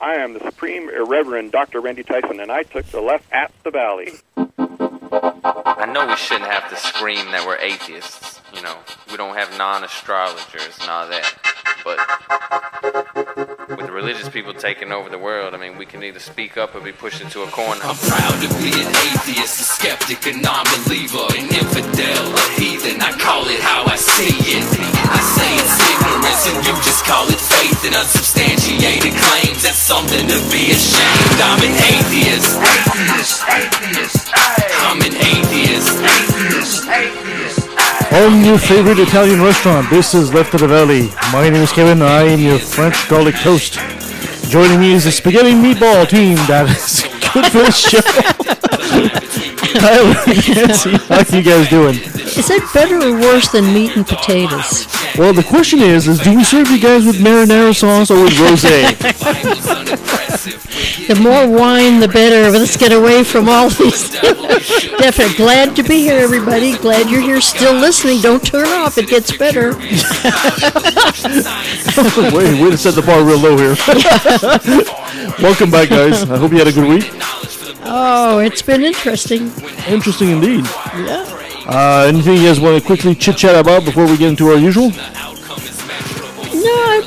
I am the Supreme Irreverend Dr. Randy Tyson, and I took the left at the Valley. I know we shouldn't have to scream that we're atheists. You know, we don't have non astrologers and all that. But with religious people taking over the world, I mean, we can either speak up or be pushed into a corner. I'm proud to be an atheist, a skeptic, a non-believer, an infidel, a heathen. I call it how I see it. I say it's ignorance, and you just call it faith and unsubstantiated claims. That's something to be ashamed. I'm an atheist. Atheist, atheist. I'm an atheist. Atheist, atheist. On your favorite Italian restaurant, this is Left of the Valley. My name is Kevin, I am your French garlic toast. Joining me is the spaghetti meatball team that is good for the show. Tyler Nancy, how you guys doing? Is that better or worse than meat and potatoes? Well, the question is, is do we serve you guys with marinara sauce or with rosé? The more wine, the better. Let's get away from all these. Definitely. Glad to be here, everybody. Glad you're here still listening. Don't turn off. It gets better. Wait, way to set the bar real low here. Welcome back, guys. I hope you had a good week. Oh, it's been interesting. Interesting indeed. Yeah. Uh, anything you guys want to quickly chit chat about before we get into our usual?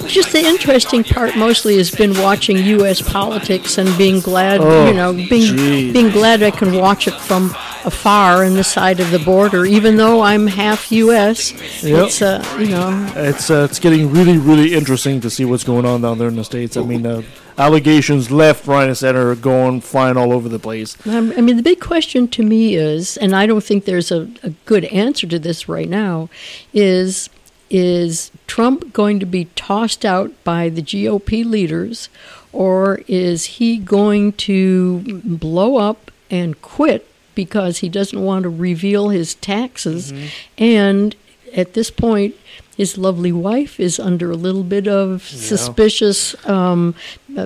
Just the interesting part mostly has been watching U.S. politics and being glad, Oh, you know, being geez. being glad I can watch it from afar in the side of the border, even though I'm half U.S. Yep. It's uh, you know, It's uh, it's getting really really interesting to see what's going on down there in the states. I mean, uh, allegations left, right, and center are going flying all over the place. Um, I mean, the big question to me is, and I don't think there's a, a good answer to this right now, is is Trump going to be tossed out by the GOP leaders, or is he going to blow up and quit because he doesn't want to reveal his taxes? And at this point, his lovely wife is under a little bit of suspicious um,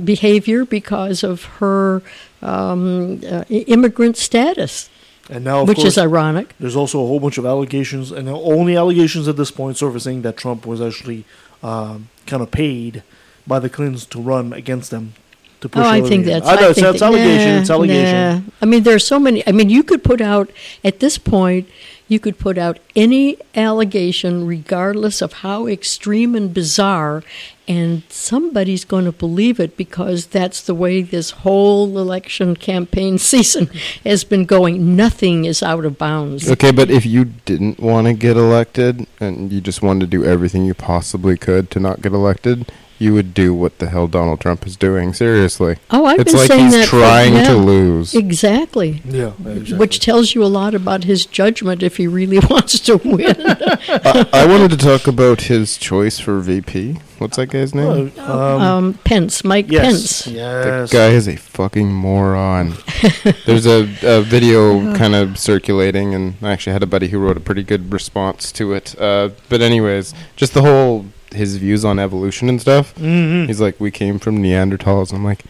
behavior because of her um, uh, immigrant status, And now, of which course, is ironic. there's also a whole bunch of allegations, and the only allegations at this point surfacing that Trump was actually um, kind of paid by the Clintons to run against them to push. Oh, I think in. that's. I know I it's, think it's that- allegation. nah, it's allegation. nah. I mean, there's so many. I mean, you could put out at this point. You could put out any allegation, regardless of how extreme and bizarre, and somebody's going to believe it because that's the way this whole election campaign season has been going. Nothing is out of bounds. Okay, but if you didn't want to get elected and you just wanted to do everything you possibly could to not get elected, you would do what the hell Donald Trump is doing. Seriously. Oh, I've it's been like saying he's that for- trying yeah. to lose. Exactly. Yeah, exactly. Which tells you a lot about his judgment if he really wants to win. I, I wanted to talk about his choice for VP. What's that guy's name? Uh, um, um, Pence, Mike yes, Pence. That yes. guy is a fucking moron. There's a, a video kind of circulating, and I actually had a buddy who wrote a pretty good response to it. Uh, but anyways, just the whole his views on evolution and stuff. Mhm. He's like, we came from Neanderthals. I'm like,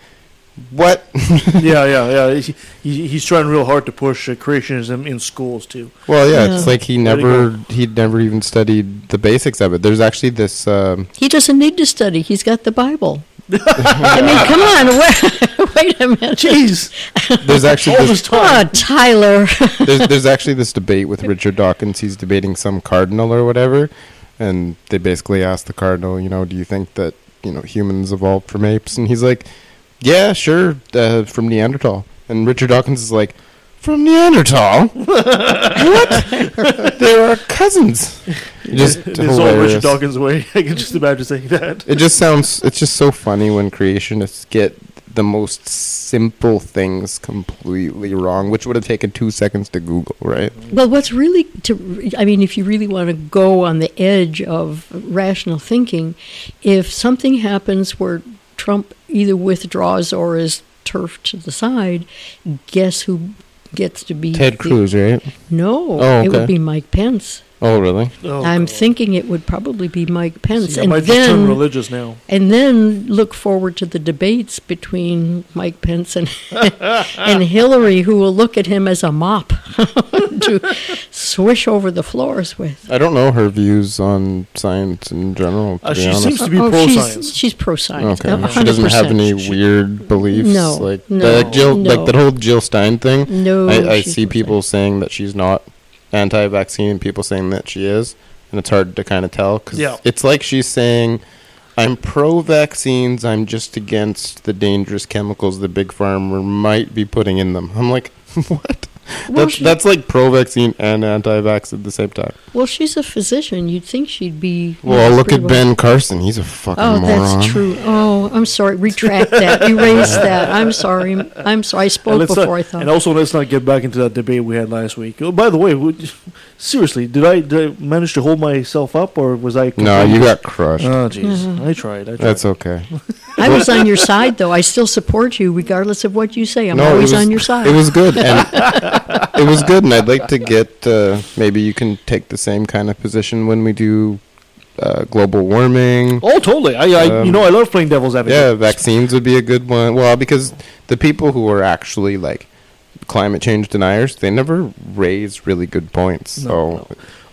what? yeah, yeah, yeah. He, he, he's trying real hard to push uh, creationism in schools too. well, yeah, Yeah. it's like he never he'd never even studied the basics of it. There's actually this. Um, He doesn't need to study. He's got the Bible. I mean, come on. Wait, wait a minute. Jeez, there's actually this, this time. Oh, Tyler. there's, there's actually this debate with Richard Dawkins. He's debating some cardinal or whatever, and they basically asked the cardinal, you know, do you think that you know humans evolved from apes? And he's like, yeah, sure, uh, from Neanderthal. And Richard Dawkins is like, from Neanderthal? what? they are cousins. Just This all. Richard Dawkins way. I can just imagine saying that. It just sounds. It's just so funny when creationists get the most simple things completely wrong, which would have taken two seconds to Google, right? Well, what's really to I mean, if you really want to go on the edge of rational thinking, if something happens where Trump either withdraws or is turfed to the side, guess who gets to be Ted the- Cruz, right? No, Oh, it would be Mike Pence. Oh, really? Oh, I'm God. thinking it would probably be Mike Pence, See, I and might just turn then religious now. and then look forward to the debates between Mike Pence and and Hillary, who will look at him as a mop. to swish over the floors with. I don't know her views on science in general. To Uh, be she honest. seems to be oh, pro science. she's pro science. Okay, she doesn't have any weird beliefs. No, like no, like Jill, no. like that whole Jill Stein thing. No, I, I see people saying that she's not anti-vaccine, people saying that she is, and it's hard to kind of tell because Yeah. it's like she's saying, "I'm pro-vaccines. I'm just against the dangerous chemicals the big pharma might be putting in them." I'm like, what? Well, that's she- that's like pro-vaccine and anti-vax at the same time. Well, she's a physician. You'd think she'd be. Well, look at pretty Ben Carson. He's a fucking Oh, moron. that's true. Oh, I'm sorry. Retract that. Erase that. I'm sorry. I'm sorry. I And, spoke let's before not- I thought. and also, let's not get back into that debate we had last week. Oh, by the way, would, seriously, did I, did I manage to hold myself up, or was I? No, you got crushed. Oh, jeez, Mm-hmm. I. I tried. That's okay. I was on your side, though. I still support you, regardless of what you say. I'm no, always was, on your side. It was good, and it was good, and I'd like to get uh, maybe you can take the same kind of position when we do uh, global warming. Oh, totally. I, I you Um, know, I love playing devil's advocate. Yeah, vaccines would be a good one. Well, because the people who are actually like climate change deniers, they never raise really good points. No, so no.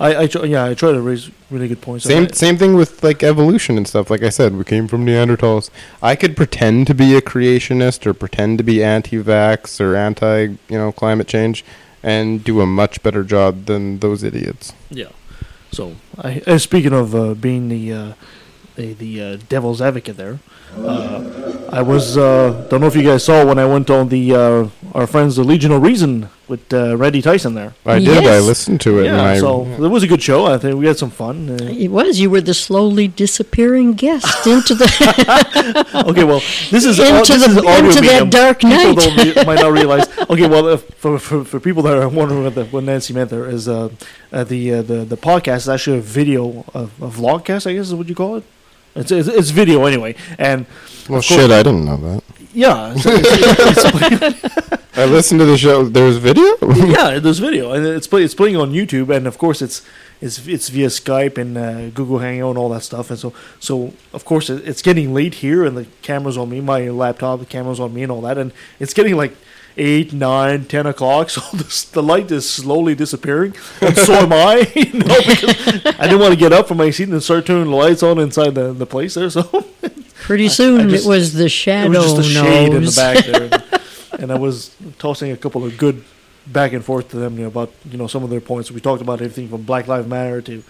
I, I, try, yeah, I try to raise really good points. Same I- same thing with like evolution and stuff. Like I said, we came from Neanderthals. I could pretend to be a creationist or pretend to be anti-vax or anti, you know, climate change, and do a much better job than those idiots. Yeah. So, I, uh, speaking of uh, being the uh, the, the uh, devil's advocate, there, uh, I was uh, don't know if you guys saw when I went on the uh, our friends the Legion of Reason with uh, Randy Tyson there. I did. I listened to it, and Yeah, I so it was a good show. I think we had some fun. Uh, It was. You were the slowly disappearing guest into the. okay, well, this is Into au- this the- is audio into that dark People night. don't re- might not realize. Okay, well, uh, for, for for people that are wondering what, the, what Nancy meant there is uh, uh, the uh, the the podcast is actually a video of a vlogcast. I guess is what you call it. It's, it's, it's video anyway, and well, course- shit, I didn't know that. Yeah, it's, it's, it's, I listened to the show. There's video. yeah, there's video, and it's play, it's playing on YouTube, and of course it's it's it's via Skype and uh, Google Hangout and all that stuff, and so so of course it, it's getting late here, and the camera's on me, my laptop, the camera's on me, and all that, and it's getting like eight, nine, ten o'clock, so this, the light is slowly disappearing, and so am I, you know, because I didn't want to get up from my seat and start turning the lights on inside the, the place there, so Pretty soon just- it was the shadow. it was just a shade in the back there, and, and I was tossing a couple of good back and forth to them you know, about you know some of their points. We talked about everything from Black Lives Matter to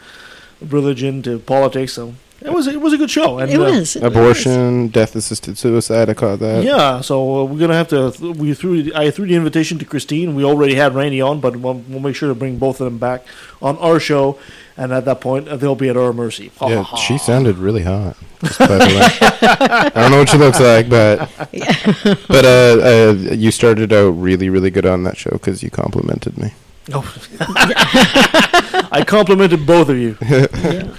religion to politics. So it was it was a good show. And, It uh, was. it was. Abortion, death-assisted suicide. I caught that. yeah, so uh, we're gonna have to. We threw. I threw the invitation to Christine. We already had Randy on, but we'll, we'll make sure to bring both of them back on our show. And at that point, uh, they'll be at our mercy. Ha, Yeah, ha, ha. she sounded really hot. just by the way. I don't know what she looks like, but but uh, uh, you started out really, really good on that show because you complimented me. Oh. I complimented both of you.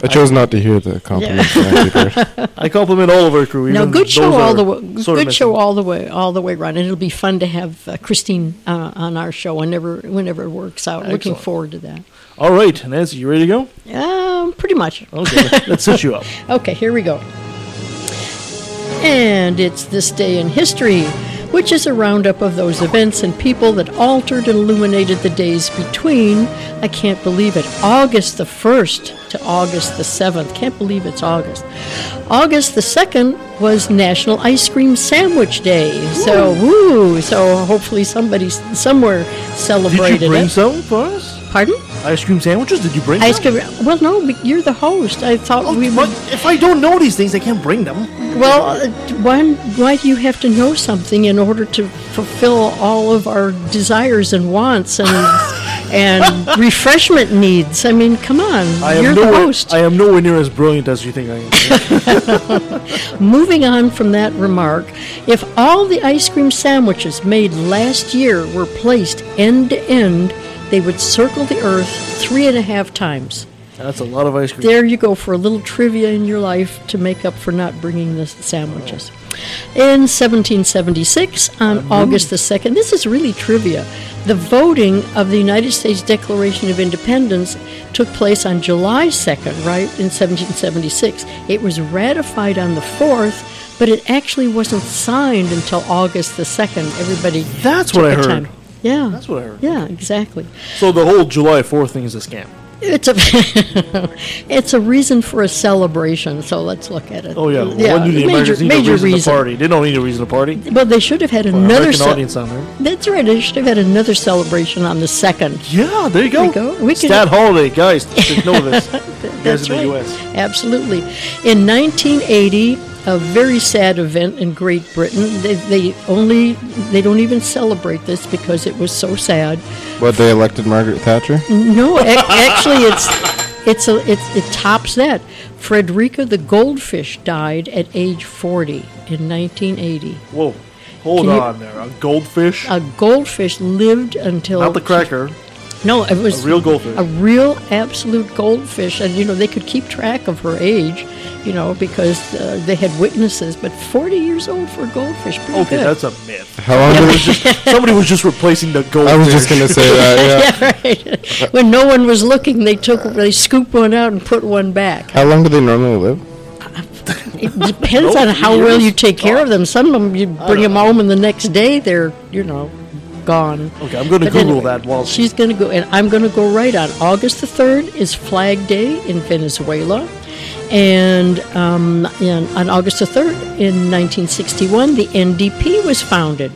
Yeah. I chose not to hear the compliments. Nancy Bird. I compliment all of our crew. No, good show all the are way. sort Good show all the way, all the way around. And it'll be fun to have uh, Christine uh, on our show whenever, whenever it works out. Looking forward to that. All right, Nancy, you ready to go? Um, pretty much. Okay, let's set you up. Okay, here we go. And it's this day in history, which is a roundup of those events and people that altered and illuminated the days between, I can't believe it, August the 1st to August the 7th. Can't believe it's August. August the 2nd was National Ice Cream Sandwich Day. So, woo! So hopefully somebody somewhere Did celebrated you bring it. some for us? Pardon? Ice cream sandwiches? Did you bring Ice some? cream. Well, no, but you're the host. I thought Oh, we but would. if I don't know these things, I can't bring them. Well, uh, why, why do you have to know something in order to fulfill all of our desires and wants and and refreshment needs? I mean, come on, I you're the host. I am nowhere near as brilliant as you think I am. Moving on from that remark, if all the ice cream sandwiches made last year were placed end to end, they would circle the earth three and a half times. That's a lot of ice cream. There you go for a little trivia in your life to make up for not bringing the sandwiches. In 1776, on mhm. August the 2nd, this is really trivia. The voting of the United States Declaration of Independence took place on July 2nd, right, in 1776. It was ratified on the 4th, but it actually wasn't signed until August the 2nd. Everybody That's what I heard. time. Yeah. That's what I heard. Yeah, exactly. So the whole July 4th thing is a scam. It's a it's a reason for a celebration. So let's look at it. Oh yeah. yeah. When do the major Americans need major a reason, reason. to party? They don't need a reason to party. Well, they should have had For another. Ce- audience on there. That's right. They should have had another celebration on the second. Yeah, there you go. There you go. We could- Stat holiday, guys. Know this. You guys That's in the. U.S. Absolutely. In 1980, a very sad event in Great Britain. They, they only they don't even celebrate this because it was so sad. What they elected Margaret Thatcher? No, ac- actually, it's it's a it's, it tops that. Frederica the goldfish died at age 40 in 1980. Whoa. Hold Can you- on there. A goldfish. A goldfish lived until Not the cracker. No, it was A real goldfish. A real absolute goldfish, and you know they could keep track of her age, you know, because uh, they had witnesses. But 40 years old for a goldfish, pretty Okay, good. that's a myth. How long did it? Somebody was just replacing the goldfish. I was just gonna say that. Yeah. yeah, right. when no one was looking, they took they scooped one out and put one back. How long do they normally live? It depends on how well you take care of them. Some of them you bring them home, and the next day they're you know gone. Okay, I'm going to Google anyway, that while she's going to go, and I'm going to go right on. August the 3rd is Flag Day in Venezuela. And um, in, on August the 3rd in 1961, the NDP was founded.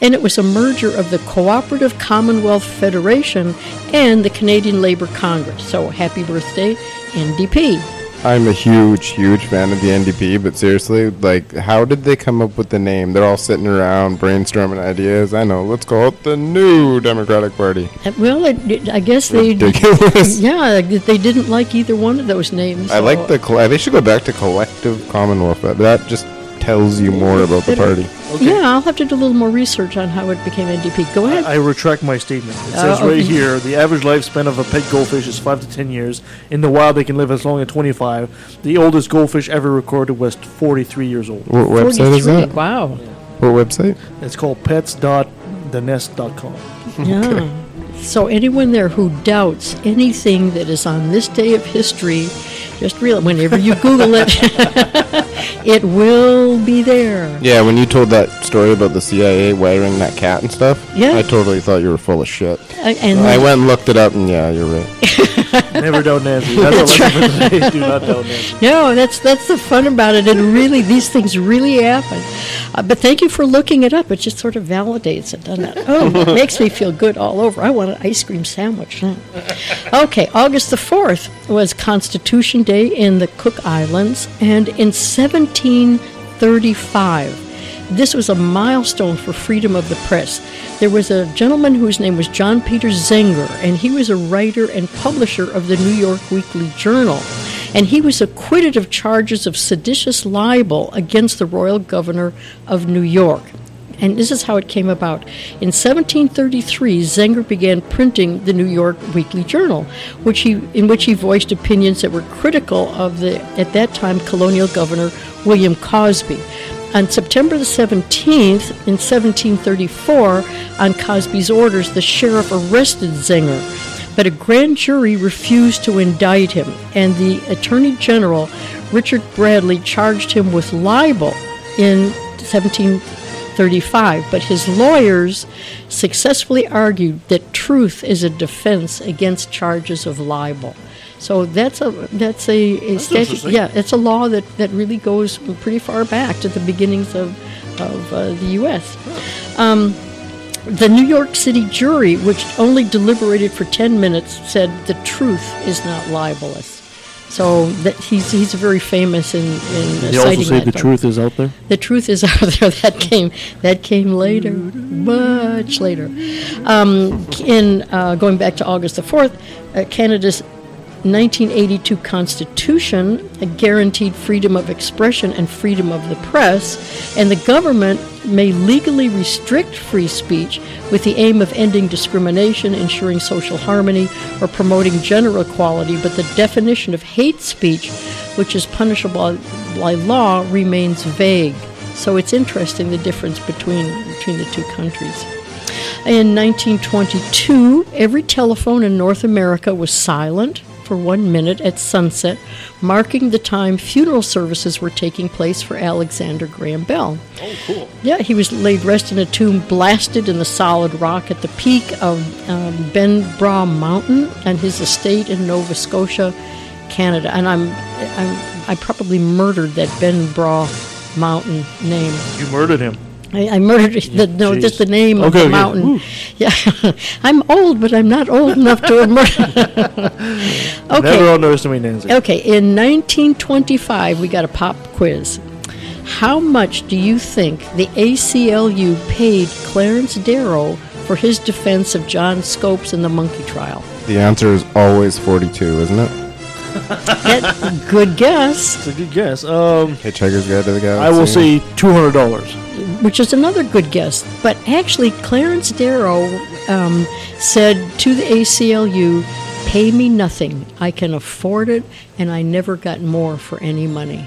And it was a merger of the Cooperative Commonwealth Federation and the Canadian Labour Congress. So happy birthday, NDP. I'm a huge, huge fan of the NDP, but seriously, like, how did they come up with the name? They're all sitting around brainstorming ideas. I know, let's call it the New Democratic Party. Uh, Well, it, I guess they. Ridiculous. Yeah, they didn't like either one of those names. I like the. Coll- they should go back to Collective Commonwealth. That just tells you more about the party. Yeah, I'll have to do a little more research on how it became NDP. Go ahead. I retract my statement. It Uh, says right here the average lifespan of a pet goldfish is 5 to 10 years. In the wild, they can live as long as 25. The oldest goldfish ever recorded was 43 years old. What website is that? Wow. What website? It's called pets.thenest.com. Yeah. So anyone there who doubts anything that is on this day of history, just real whenever you Google it, it will be there. Yeah, when you told that story about the CIA wiring that cat and stuff, Yeah. I totally thought you were full of shit. Uh, And I went and looked it up, and yeah, you're right. Never doubt Nancy. That's, a lesson for today. Do not doubt Nancy. No, that's that's the fun about it. And really, these things really happen. Uh, but thank you for looking it up. It just sort of validates it, doesn't it? Oh, it makes me feel good all over. I want an ice cream sandwich now. Okay, August the 4th was Constitution Day in the Cook Islands. And in 1735, this was a milestone for freedom of the press. There was a gentleman whose name was John Peter Zenger, and he was a writer and publisher of the New York Weekly Journal. And he was acquitted of charges of seditious libel against the royal governor of New York. And this is how it came about. In 1733, Zenger began printing the New York Weekly Journal, which he, in which he voiced opinions that were critical of the, at that time, colonial governor William Cosby. On September the 17th, in 1734, on Cosby's orders, the sheriff arrested Zenger. But a grand jury refused to indict him, and the Attorney General, Richard Bradley, charged him with libel in 1735. But his lawyers successfully argued that truth is a defense against charges of libel. So that's a that's a, a statute. Yeah, it's a law that, that really goes pretty far back to the beginnings of of uh, the U.S. Um, the New York City jury, which only deliberated for 10 minutes, said the truth is not libelous. So that he's he's very famous in, in They also citing say the truth is out there. The truth is out there. That came that came later, much later. Um, in uh, going back to August the fourth, uh, Canada's 1982 Constitution guaranteed freedom of expression and freedom of the press, and the government may legally restrict free speech with the aim of ending discrimination, ensuring social harmony, or promoting gender equality, but the definition of hate speech, which is punishable by law, remains vague. So it's interesting the difference between between the two countries. In 1922, every telephone in North America was silent. For one minute at sunset, marking the time funeral services were taking place for Alexander Graham Bell. Oh, cool. Yeah, he was laid rest in a tomb blasted in the solid rock at the peak of um, Ben Bra Mountain and his estate in Nova Scotia, Canada. And I'm, I'm I probably murdered that Ben Bra Mountain name. You murdered him. I, I murdered the, no, jeez. just the name of Okay, the okay. mountain. Woo. Yeah, I'm old, but I'm not old enough to have murdered. okay. Never underestimate Nancy. Okay, in 1925, we got a pop quiz. How much do you think the ACLU paid Clarence Darrow for his defense of John Scopes in the monkey trial? The answer is always 42, isn't it? That, good guess, It's a good guess. Um, Hitchhiker's Guide to the Galaxy. I will say two hundred dollars. which is another good guess. But actually, Clarence Darrow um, said to the ACLU, "Pay me nothing. I can afford it, and I never got more for any money."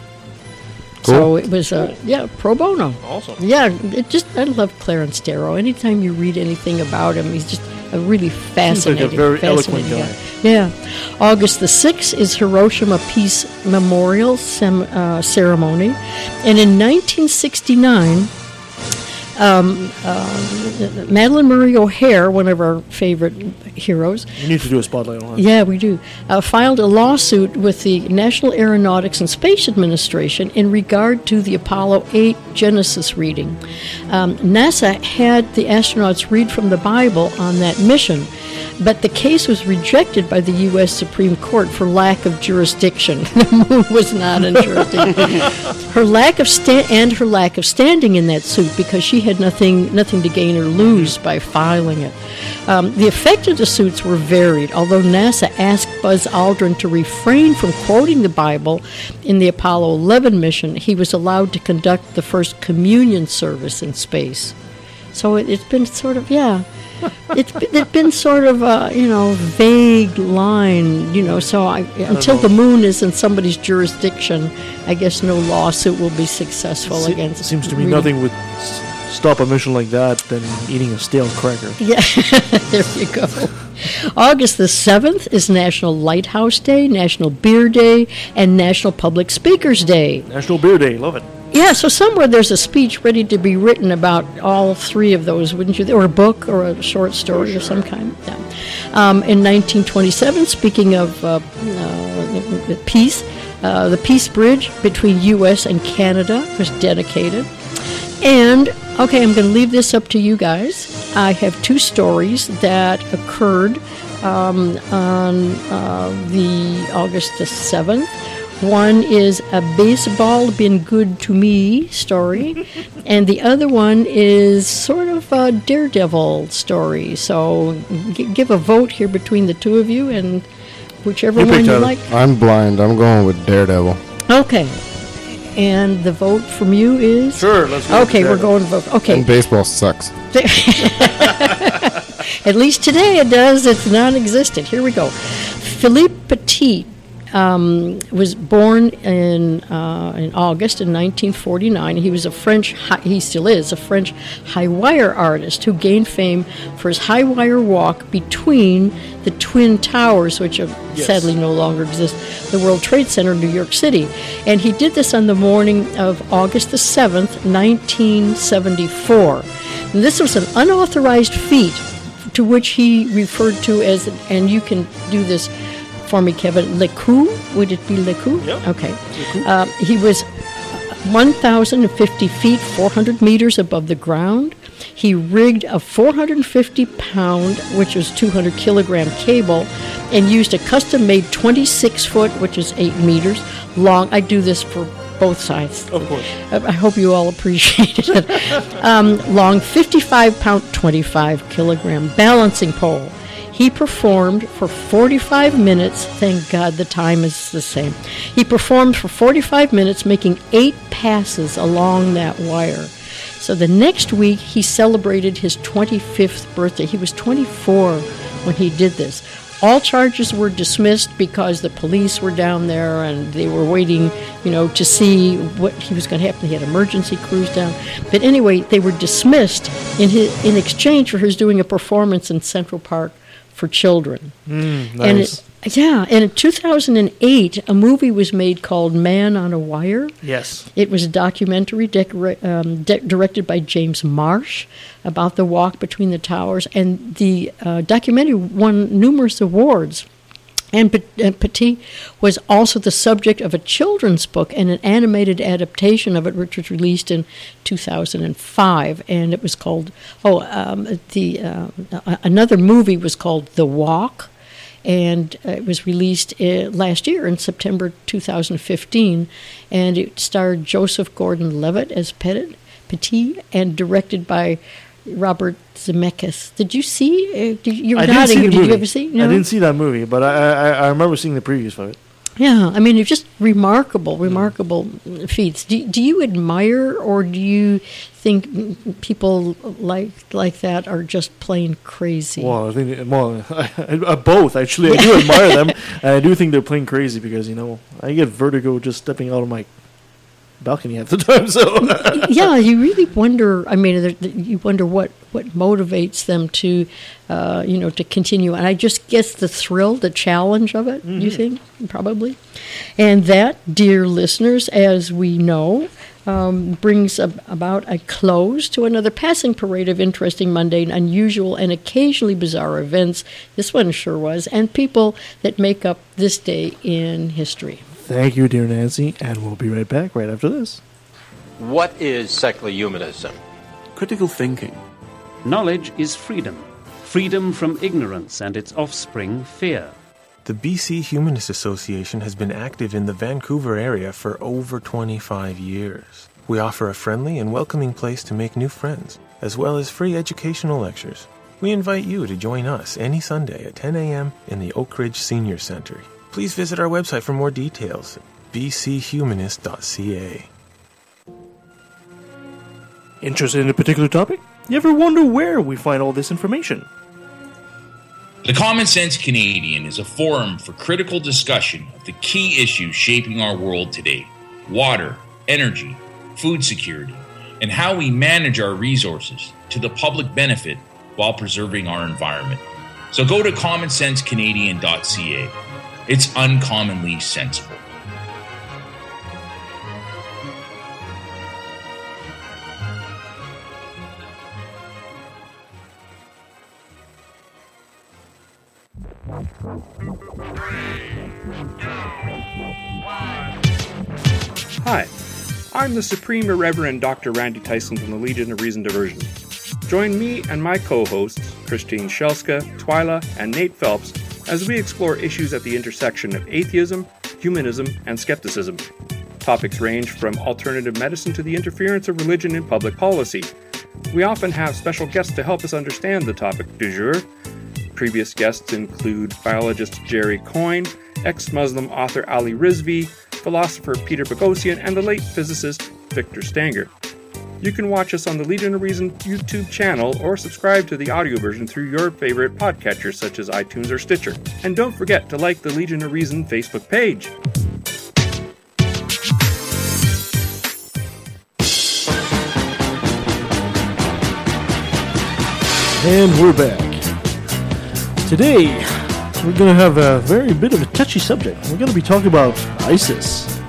So it was a yeah pro bono. Awesome. Yeah, it just I love Clarence Darrow. Anytime you read anything about him, he's just a really fascinating, very eloquent fascinating guy. Yeah. August the 6th is Hiroshima Peace Memorial sem- uh, Ceremony. And in 1969, um, uh, Madalyn Murray O'Hair, one of our favorite heroes, You need to do a spotlight on her. yeah, we do. Uh, filed a lawsuit with the National Aeronautics and Space Administration in regard to the Apollo 8 Genesis reading. Um, NASA had the astronauts read from the Bible on that mission, but the case was rejected by the U.S. Supreme Court for lack of jurisdiction. the moon was not in jurisdiction. her lack of sta- and her lack of standing in that suit because she had nothing nothing to gain or lose by filing it. Um, the effect of the suits were varied, although NASA asked Buzz Aldrin to refrain from quoting the Bible in the Apollo 11 mission, he was allowed to conduct the first communion service in space. So it, it's been sort of, yeah. it's, been, it's been sort of a, you know, vague line, you know, so I, until know. the moon is in somebody's jurisdiction, I guess no lawsuit will be successful Se- against seems to me nothing would stop a mission like that than eating a stale cracker. Yeah, there you go. August the 7th is National Lighthouse Day, National Beer Day, and National Public Speakers Day. National Beer Day, love it. Yeah, so somewhere there's a speech ready to be written about all three of those, wouldn't you? Or a book or a short story of some kind. Yeah. Um, in 1927, speaking of uh, uh, peace, uh, the Peace Bridge between U.S. and Canada was dedicated. And, okay, I'm going to leave this up to you guys. I have two stories that occurred um, on uh, the August the 7th. One is a baseball been good to me story, and the other one is sort of a daredevil story. So g- give a vote here between the two of you, and whichever You one you like. I'm blind. I'm going with Daredevil. Okay. And the vote from you is? Sure, let's go. Okay, we're going to vote. Okay. And baseball sucks. At least today it does. It's non-existent. Here we go. Philippe Petit um, was born in uh, in August in 1949. He was a French. He still is a French high wire artist who gained fame for his high wire walk between the twin towers, which are sadly no longer exist, the World Trade Center in New York City. And he did this on the morning of August the 7th, 1974. And this was an unauthorized feat to which he referred to as, and you can do this for me, Kevin, le coup. Would it be le coup? Yep. Okay. Uh, he was 1,050 feet, 400 meters above the ground. He rigged a 450 pound, which was 200 kilogram cable, and used a custom made 26 foot, which is 8 meters long. I do this for both sides. Of course. I I hope you all appreciated it. um, long 55 pound, 25 kilogram balancing pole. He performed for 45 minutes. Thank God the time is the same. He performed for 45 minutes, making eight passes along that wire. So the next week, he celebrated his 25th birthday. He was 24 when he did this. All charges were dismissed because the police were down there and they were waiting, you know, to see what he was going to happen. He had emergency crews down. But anyway, they were dismissed in his, in exchange for his doing a performance in Central Park for children. And nice. it, Yeah, and in 2008, a movie was made called Man on a Wire. Yes. It was a documentary um, de- directed by James Marsh about the walk between the towers, and the uh, documentary won numerous awards. And Petit was also the subject of a children's book and an animated adaptation of it, which was released in 2005. And it was called, oh, um, the uh, another movie was called The Walk and it was released uh, last year in September 2015, and it starred Joseph Gordon-Levitt as Petit, Petit and directed by Robert Zemeckis. Did you see? Uh, did you, were I nodding. Did movie. you ever see? I didn't see that movie, but I, I I remember seeing the previews for it. Yeah, I mean, it's just remarkable, remarkable feats. Do, do you admire, or do you think people like like that are just plain crazy? Well, I think well, I, both actually. I do admire them, and I do think they're playing crazy because you know I get vertigo just stepping out of my balcony half the time. So yeah, you really wonder. I mean, you wonder what what motivates them to, uh, you know, to continue. And I just guess the thrill, the challenge of it. You think probably, and that, dear listeners, as we know. Um, brings ab- about a close to another passing parade of interesting, mundane, unusual, and occasionally bizarre events. This one sure was, and people that make up this day in history. Thank you, dear Nancy, and we'll be right back right after this. What is secular humanism? Critical thinking. Knowledge is freedom. Freedom from ignorance and its offspring, fear. The BC Humanist Association has been active in the Vancouver area for over 25 years. We offer a friendly and welcoming place to make new friends, as well as free educational lectures. We invite you to join us any Sunday at 10 a.m. in the Oak Ridge Senior Center. Please visit our website for more details bchumanist.ca. Interested in a particular topic? You ever wonder where we find all this information? The Common Sense Canadian is a forum for critical discussion of the key issues shaping our world today water, energy, food security, and how we manage our resources to the public benefit while preserving our environment. So go to commonsensecanadian.ca. It's uncommonly sensible. Hi, I'm the Supreme Irreverend Dr. Randy Tyson from the Legion of Reason Diversion. Join me and my co hosts, Christine Shellska, Twyla, and Nate Phelps, as we explore issues at the intersection of atheism, humanism, and skepticism. Topics range from alternative medicine to the interference of religion in public policy. We often have special guests to help us understand the topic du jour. Previous guests include biologist Jerry Coyne, ex Muslim author Ali Rizvi, philosopher Peter Boghossian, and the late physicist Victor Stenger. You can watch us on the Legion of Reason YouTube channel or subscribe to the audio version through your favorite podcatcher such as iTunes or Stitcher. And don't forget to like the Legion of Reason Facebook page. And we're back. Today, we're going to have a very bit of a touchy subject. We're going to be talking about ISIS.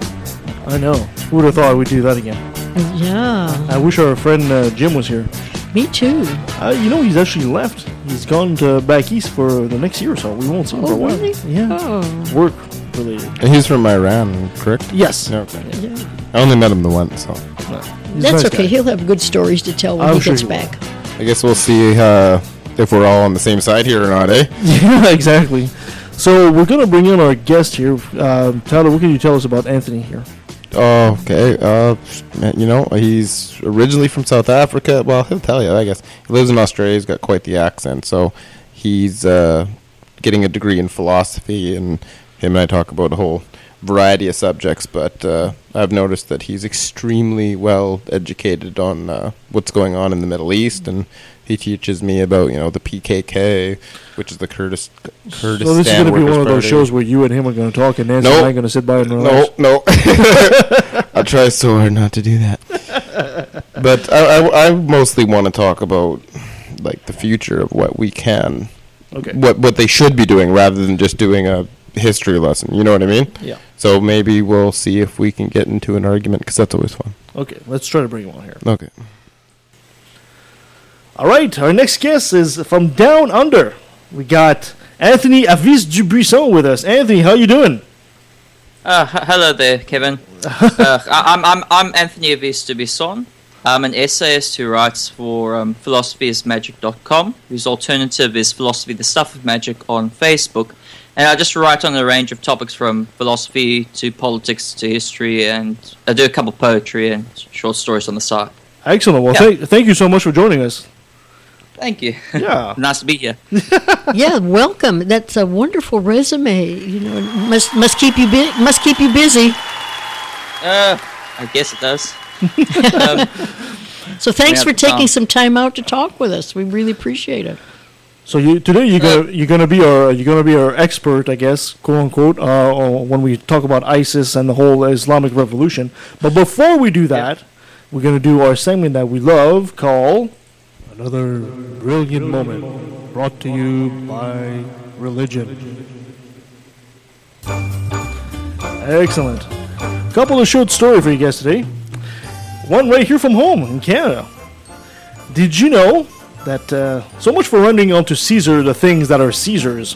I know. Who would have thought we'd do that again? Yeah, I wish our friend uh, Jim was here. me too. Uh, you know, he's actually left. He's gone to back east for the next year or so. We won't see him for a Oh, while. really? Yeah. Oh, Work related. And he's from Iran, correct? Yes. Okay. yeah. I only met him the once, so He's a That's nice okay. guy. He'll have good stories to tell when I'm he sure gets he will. back. I guess we'll see uh, if we're all on the same side here or not, eh? Yeah, exactly. So we're going to bring in our guest here. Um, Tyler, what can you tell us about Anthony here? Oh, okay. Uh, you know, he's originally from South Africa. Well, he'll tell you, I guess. He lives in Australia. He's got quite the accent. So he's uh, getting a degree in philosophy, and him and I talk about a whole variety of subjects. But uh, I've noticed that he's extremely well educated on uh, what's going on in the Middle East, and he teaches me about you know the PKK, which is the Kurdis- Kurdistan. so this is going to be one of those Party. shows where you and him are going to talk, and Nancy Nope. and I are going to sit by and relax. No, no. I try so hard not to do that. But I, I, I mostly want to talk about like the future of what we can, Okay. what what they should be doing, rather than just doing a history lesson. You know what I mean? Yeah. So maybe we'll see if we can get into an argument because that's always fun. Okay, let's try to bring him on here. Okay. All right, our next guest is from down under. We got Anthony Avice Du Buisson with us. Anthony, how you doing? Uh, h- hello there, Kevin. uh, I- I'm, I'm, I'm Anthony Avice Du Buisson. I'm an essayist who writes for um, philosophyismagic.com, whose alternative is Philosophy the Stuff of Magic on Facebook. And I just write on a range of topics from philosophy to politics to history, and I do a couple of poetry and short stories on the side. Excellent. Well, Yeah. thank, thank you so much for joining us. Thank you. Yeah. nice to meet you. yeah, welcome. That's a wonderful resume. You know, must must keep you bu- must keep you busy. Uh, I guess it does. um, So thanks for taking some time out to talk with us. We really appreciate it. So you today you're gonna you're gonna be our you're gonna be our expert, I guess, quote unquote, uh, when we talk about ISIS and the whole Islamic revolution. But before we do that, we're gonna do our segment that we love called another brilliant moment, brought to you by religion. Excellent. Couple of short story for you guys today. One right here from home in Canada. Did you know that uh, so much for running onto Caesar the things that are Caesar's?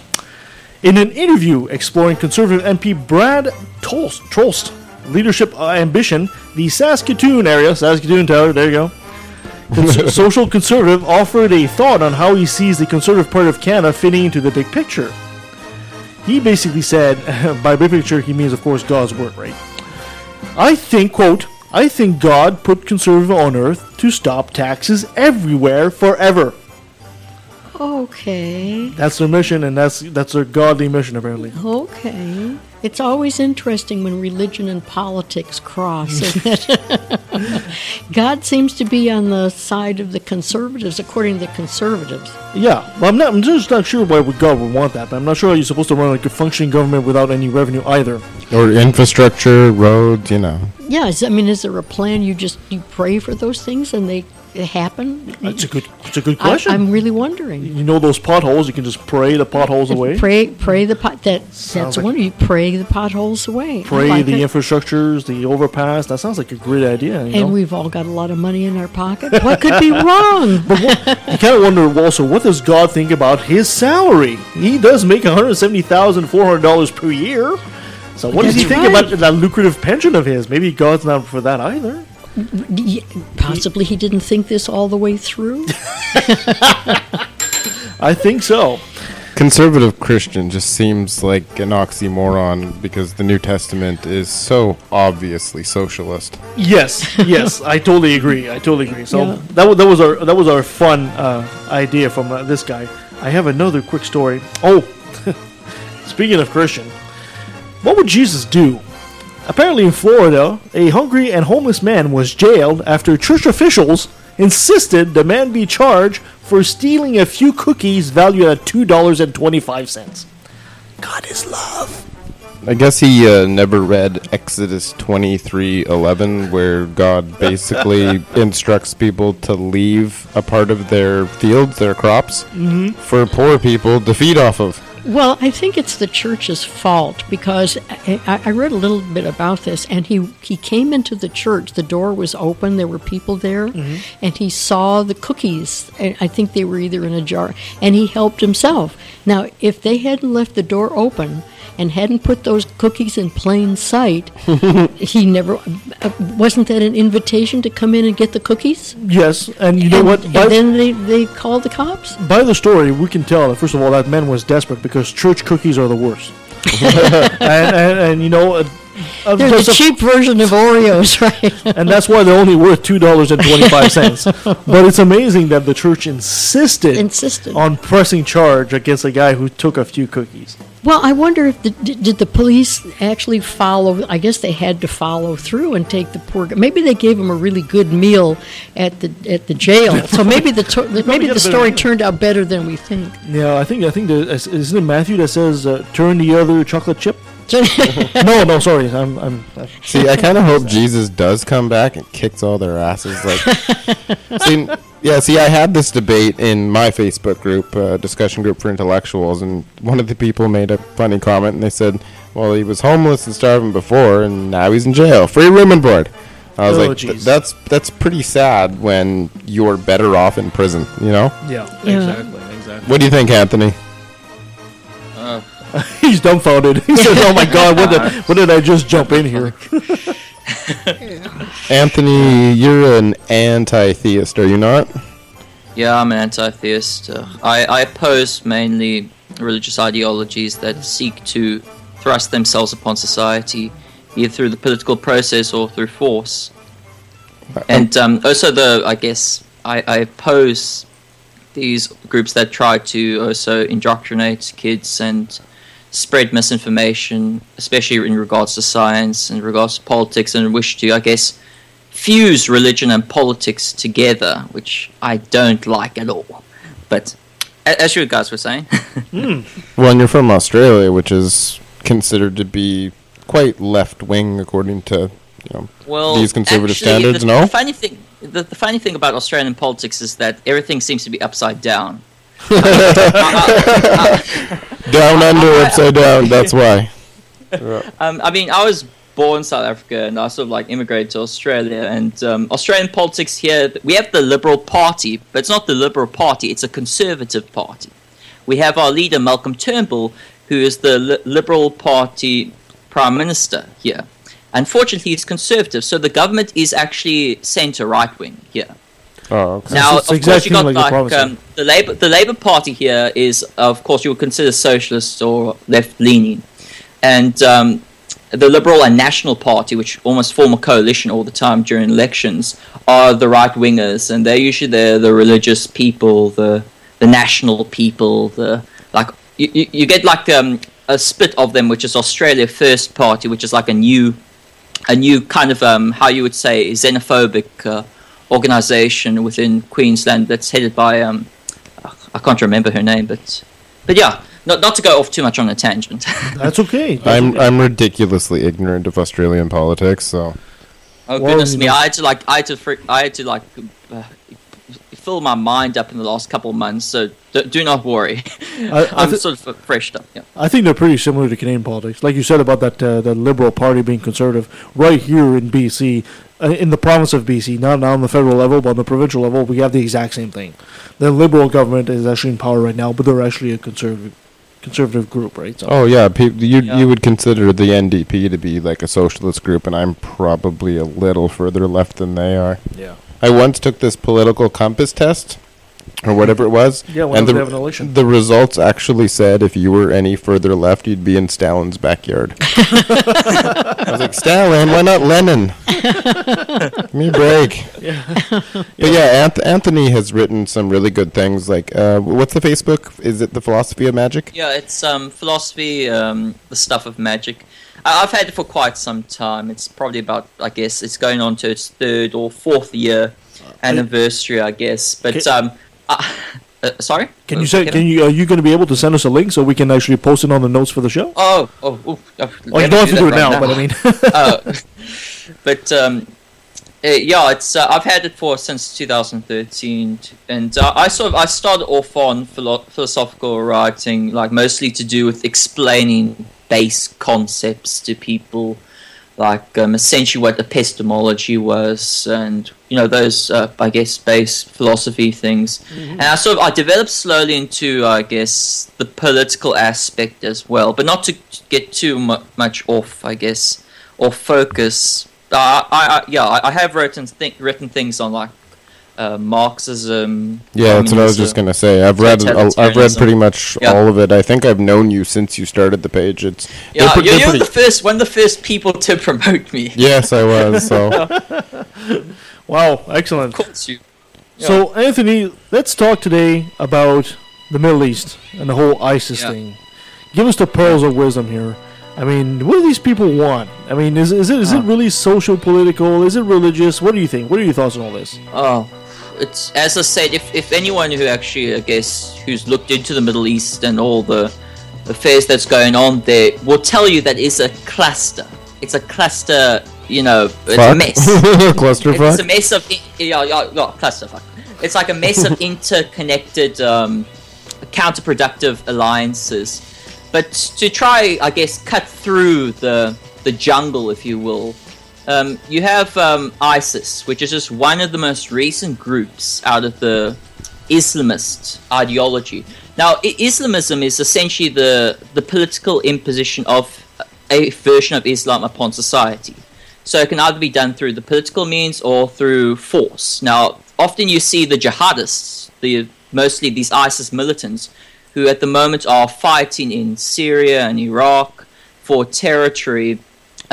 In an interview exploring Conservative MP Brad Tolst, Trost leadership uh, ambition, the Saskatoon area, Saskatoon Tower, there you go. Cons- social conservative offered a thought on how he sees the conservative part of Canada fitting into the big picture. He basically said, by big picture, he means, of course, God's work, right? I think, quote, I think God put conservative on earth to stop taxes everywhere forever. Okay. That's their mission, and that's that's their godly mission, apparently. Okay. It's always interesting when religion and politics cross. isn't it? God seems to be on the side of the conservatives, according to the conservatives. Yeah, well, I'm not. I'm just not sure why would God would want that, but I'm not sure how you're supposed to run like a functioning government without any revenue either. Or infrastructure, roads, you know. Yeah, is, I mean, is there a plan? You just you pray for those things and they, they happen. That's a good. That's a good question. I'm really wondering. you know those potholes? You can just pray the potholes away. Pray, pray the pot. That Sounds that's like- one. You pray the potholes away. Pray like the it. infrastructures, the overpass. That sounds like a great idea. You and know? we've all got a lot of money in our pocket. What could be wrong? you kind of wonder also what does God think about his salary? He does make one hundred seventy thousand four hundred dollars per year. So what does he That's think about that lucrative pension of his? Maybe God's not for that either. Y- Possibly he didn't think this all the way through. I think so. Conservative Christian just seems like an oxymoron because the New Testament is so obviously socialist. Yes, yes, I totally agree. I totally agree. So Yeah. that wa- that was our that was our fun uh, idea from uh, this guy. I have another quick story. Oh, speaking of Christian, what would Jesus do? Apparently, in Florida, a hungry and homeless man was jailed after church officials insisted the man be charged for stealing a few cookies valued at two dollars and twenty five cents. God is love. I guess he uh, never read Exodus twenty three eleven, where God basically instructs people to leave a part of their fields, their crops, Mhm. for poor people to feed off of. Well, I think it's the church's fault because I, I read a little bit about this, and he he came into the church. The door was open. There were people there, mm-hmm. and he saw the cookies. I think they were either in a jar, and he helped himself. Now, if they hadn't left the door open and hadn't put those cookies in plain sight, he never uh, wasn't that an invitation to come in and get the cookies. Yes, and you know and, what? And then they they called the cops. By the story, we can tell that first of all that man was desperate because church cookies are the worst. and, and, and you know, uh, They're the a- cheap version of Oreos, right? and that's why they're only worth two dollars and twenty five cents. But it's amazing that the church insisted Insisted. on pressing charge against a guy who took a few cookies. Well, I wonder if the, did, did the police actually follow? I guess they had to follow through and take the poor. guy. Maybe they gave him a really good meal at the at the jail. So maybe the to, maybe got the story deal. turned out better than we think. Yeah, I think I think the, is- isn't it Matthew that says uh, turn the other chocolate chip? no, no, sorry, I'm, I'm, i See, I kind of hope Jesus does come back and kicks all their asses. Like, see, Yeah, see, I had this debate in my Facebook group, uh, discussion group for intellectuals, and one of the people made a funny comment, and they said, "Well, he was homeless and starving before, and now he's in jail, free room and board." I was Oh, like, "Th- "That's that's pretty sad when you're better off in prison," you know? Yeah, Yeah. exactly, exactly. What do you think, Anthony? Uh, He's dumbfounded. He says, "Oh my God, what did what did I just jump in here?" Anthony, you're an anti-theist, are you not? Yeah, I'm an anti-theist. Uh, I, I oppose mainly religious ideologies that seek to thrust themselves upon society, either through the political process or through force. And um, also, the I guess I, I oppose these groups that try to also indoctrinate kids and spread misinformation, especially in regards to science and regards to politics, and wish to, I guess, fuse religion and politics together, which I don't like at all. But a- as you guys were saying, hmm. Well, and you're from Australia, which is considered to be quite left-wing according to you know well, these conservative actually, standards. The, no, the funny thing, the, the funny thing about Australian politics is that everything seems to be upside down. down under, upside down. That's why. Um, I mean, I was born in South Africa and I sort of like immigrated to Australia. And um, Australian politics here, we have the Liberal Party, but it's not the Liberal Party, it's a Conservative Party. We have our leader, Malcolm Turnbull, who is the Li- Liberal Party Prime Minister here. Unfortunately, he's Conservative, so the government is actually centre right wing here. Oh, okay. Now, it's of course, exactly you got like the like um, the Labour. The Labour Party here is, of course, you would consider socialist or left leaning, and um, the Liberal and National Party, which almost form a coalition all the time during elections, are the right wingers, and they're usually the the religious people, the the national people, the like you, you, you get like um, a split of them, which is Australia First Party, which is like a new a new kind of um, how you would say xenophobic uh, organization within Queensland that's headed by um, I can't remember her name, but but yeah, not not to go off too much on a tangent. That's okay. That's I'm okay. I'm ridiculously ignorant of Australian politics, so oh Well, goodness me, I had to like I had to fr- I had to like uh, fill my mind up in the last couple of months. So do, do not worry, I- I I'm thi- sort of freshed up. Yeah. I think they're pretty similar to Canadian politics. Like you said about that, uh, the Liberal Party being conservative, right here in BC, Uh, in the province of BC, not, not on the federal level, but on the provincial level, we have the exact same thing. The Liberal government is actually in power right now, but they're actually a conservative conservative group, right? So, oh yeah, pe- you Yeah. you would consider the NDP to be like a socialist group, and I'm probably a little further left than they are. yeah. I once took this political compass test, or whatever it was. Yeah, whenever and the, they have an election. the results actually said if you were any further left, you'd be in Stalin's backyard. I was like, Stalin, why not Lenin? Give me a break. But yeah, Anth- Anthony has written some really good things. Like, uh, what's the Facebook? Is it the Philosophy of Magic? Yeah, it's um, philosophy, um, the stuff of magic. I- I've had it for quite some time. It's probably about, I guess, it's going on to its third or fourth year anniversary, I guess. But um, uh, uh, sorry. Can Uh, you say? Can you? Are you going to be able to send us a link so we can actually post it on the notes for the show? Oh, oh, oh. oh Well, you don't have to do it that now, right but I mean, uh, but um, uh, yeah, it's uh, I've had it for since 2013, and uh, I sort of I started off on philo- philosophical writing, like mostly to do with explaining base concepts to people, like um, essentially what epistemology was, and you know those uh, I guess base philosophy things. And I sort of I developed slowly into I guess the political aspect as well, but not to get too mu- much off I guess or focus. Uh, I, I yeah I, I have written th- written things on like uh, Marxism. Yeah, that's what I was just gonna say. I've read, a- I've read pretty much Yeah. all of it. I think I've known you since you started the page. It's Yeah, pre- you're, they're you're pretty- the first one of the first people to promote me. Yes, I was. So wow, excellent. Of course you. So, Anthony, let's talk today about the Middle East and the whole ISIS Yeah. thing. Give us the pearls of wisdom here. I mean, what do these people want? I mean, is, is it is it Uh. really social, political? Is it religious? What do you think? What are your thoughts on all this? Oh, it's as I said. If if anyone who actually, I guess, who's looked into the Middle East and all the affairs that's going on there, will tell you that it's a cluster. It's a cluster. You know, it's a mess. Clusterfuck? It's a mess of yeah, yeah, yeah clusterfuck. it's like a mess of interconnected, um, counterproductive alliances. But to try, I guess, cut through the the jungle, if you will, um, you have um, ISIS, which is just one of the most recent groups out of the Islamist ideology. Now, I- Islamism is essentially the the political imposition of a version of Islam upon society. So it can either be done through the political means or through force. Now, often you see the jihadists, the mostly these ISIS militants, who at the moment are fighting in Syria and Iraq for territory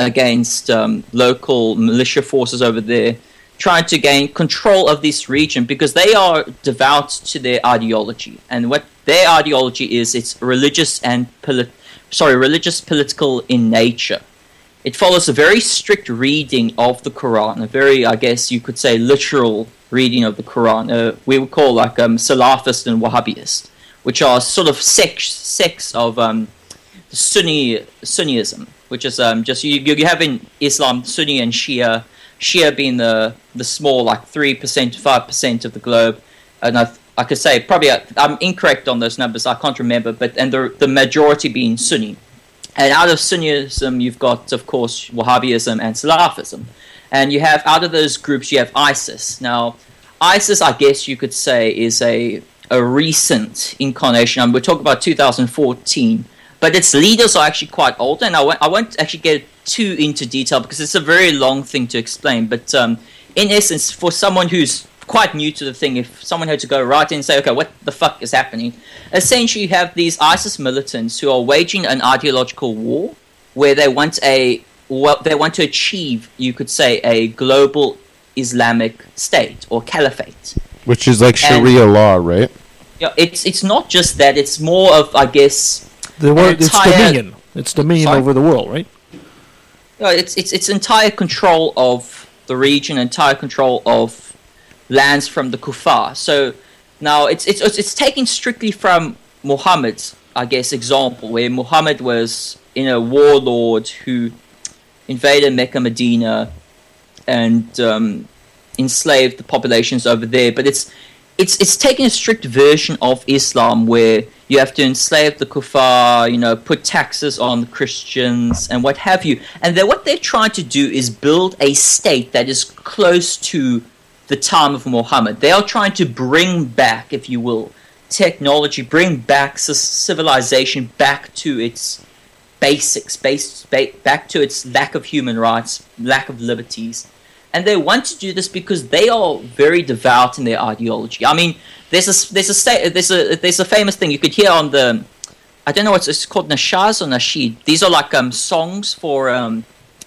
against um, local militia forces over there, trying to gain control of this region because they are devout to their ideology, and what their ideology is, it's religious and polit- sorry, religious political in nature. It follows a very strict reading of the Quran, a very, I guess you could say, literal reading of the Quran. Uh, we would call like um, Salafist and Wahhabist, which are sort of sects, sects of um, Sunni Sunniism, which is um, just you, you have in Islam Sunni and Shia. Shia being the the small like three percent to five percent of the globe, and I, I could say probably uh, I'm incorrect on those numbers. I can't remember, but and the the majority being Sunni. And out of Sunniism you've got, of course, Wahhabism and Salafism. And you have, out of those groups, you have ISIS. Now, ISIS, I guess you could say, is a, a recent incarnation. And we're talking about 2014. But its leaders are actually quite old. And I won't, I won't actually get too into detail because it's a very long thing to explain. But um, in essence, for someone who's quite new to the thing, if someone had to go right in and say, okay, what the fuck is happening? Essentially, you have these ISIS militants who are waging an ideological war where they want a well, they want to achieve, you could say, a global Islamic state or caliphate. Which is like And- Sharia law, right? Yeah, it's it's not just that; it's more of, I guess, The an word, it's entire- dominion. It's dominion Sorry? over the world, right? No, it's it's it's entire control of the region, entire control of lands from the kuffar. So now it's it's it's, taken strictly from Muhammad's, I guess, example, where Muhammad was in a warlord who invaded Mecca, Medina, and um, enslaved the populations over there. But it's it's it's taking a strict version of Islam where you have to enslave the kuffar, you know, put taxes on the Christians and what have you. And then what they're trying to do is build a state that is close to the time of Muhammad. They are trying to bring back, if you will, technology, bring back civilization back to its basics, base, ba- back to its lack of human rights, lack of liberties. And they want to do this because they are very devout in their ideology. I mean, there's a there's a sta- there's a there's a famous thing you could hear on the I don't know what's it's called nashaz or nasheed. These are like um songs for um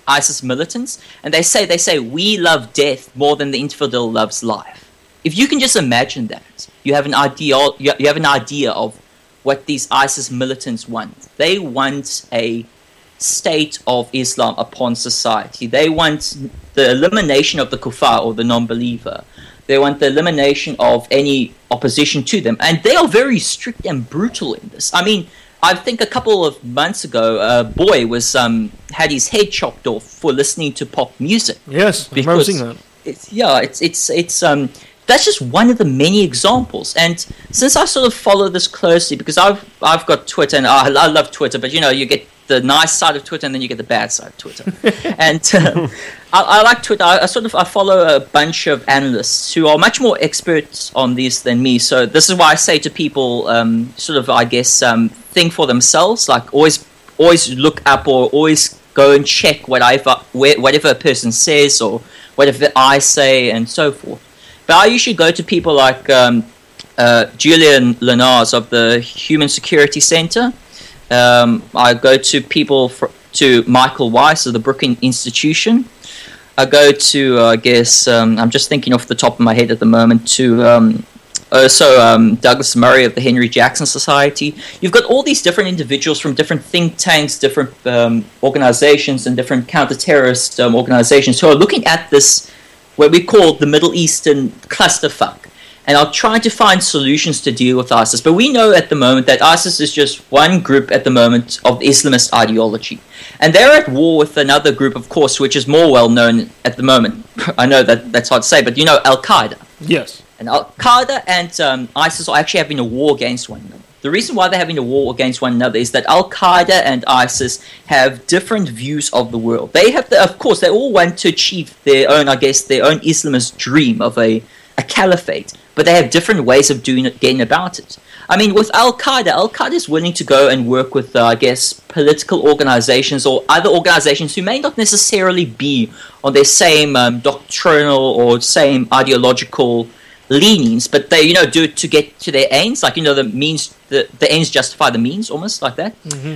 ISIS militants, and they say they say we love death more than the infidel loves life. If you can just imagine that, you have an idea you have an idea of what these ISIS militants want. They want a state of Islam upon society. They want the elimination of the kuffar or the non-believer. They want the elimination of any opposition to them, and they are very strict and brutal in this. I mean, I think a couple of months ago, a boy was um, had his head chopped off for listening to pop music. Yes, seeing that. It's, yeah, it's it's it's um that's just one of the many examples. And since I sort of follow this closely, because I've I've got Twitter and I, I love Twitter, but you know you get the nice side of Twitter and then you get the bad side of Twitter. and uh, I, I like Twitter. I, I sort of I follow a bunch of analysts who are much more experts on this than me. So this is why I say to people, um, sort of I guess um, think for themselves. Like always always look up or always go and check whatever whatever a person says or whatever I say and so forth. But I usually go to people like um, uh, Julian Lenarz of the Human Security Center. Um, I go to people fr- to Michael Weiss of the Brookings Institution. I go to, uh, I guess, um, I'm just thinking off the top of my head at the moment, to um, also um, Douglas Murray of the Henry Jackson Society. You've got all these different individuals from different think tanks, different um, organizations, and different counter-terrorist um, organizations who are looking at this, what we call the Middle Eastern clusterfuck, and are trying to find solutions to deal with ISIS. But we know at the moment that ISIS is just one group at the moment of Islamist ideology. And they're at war with another group, of course, which is more well known at the moment. I know that that's hard to say, but you know Al Qaeda. Yes. And Al Qaeda and um, ISIS are actually having a war against one another. The reason why they're having a war against one another is that Al Qaeda and ISIS have different views of the world. They have, the, of course, they all want to achieve their own, I guess, their own Islamist dream of a, a caliphate, but they have different ways of doing it, getting about it. I mean, with Al Qaeda, Al Qaeda is willing to go and work with, uh, I guess, political organizations or other organizations who may not necessarily be on their same um, doctrinal or same ideological leanings, but they, you know, do it to get to their aims. Like, you know, the means, the, the ends justify the means, almost like that.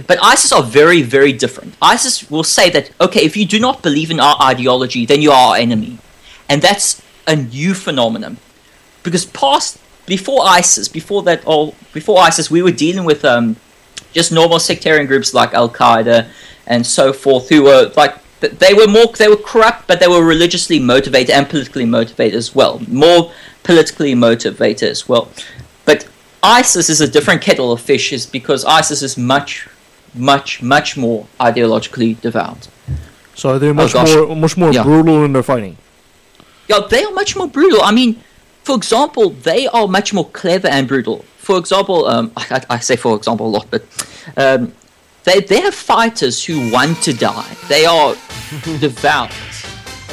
But ISIS are very, very different. ISIS will say that, okay, if you do not believe in our ideology, then you are our enemy. And that's a new phenomenon. Because past, before ISIS, before that, all before ISIS, we were dealing with um, just normal sectarian groups like Al Qaeda and so forth, who were like, they were more, they were corrupt, but they were religiously motivated and politically motivated as well. More politically motivated as well. But ISIS is a different kettle of fish, is because ISIS is much, much, much more ideologically devout. So they're much gosh. more much more Yeah. brutal in their fighting. Yeah, they are much more brutal. I mean, for example, they are much more clever and brutal. For example, um, I, I say for example a lot, but um, they they have fighters who want to die. They are devout.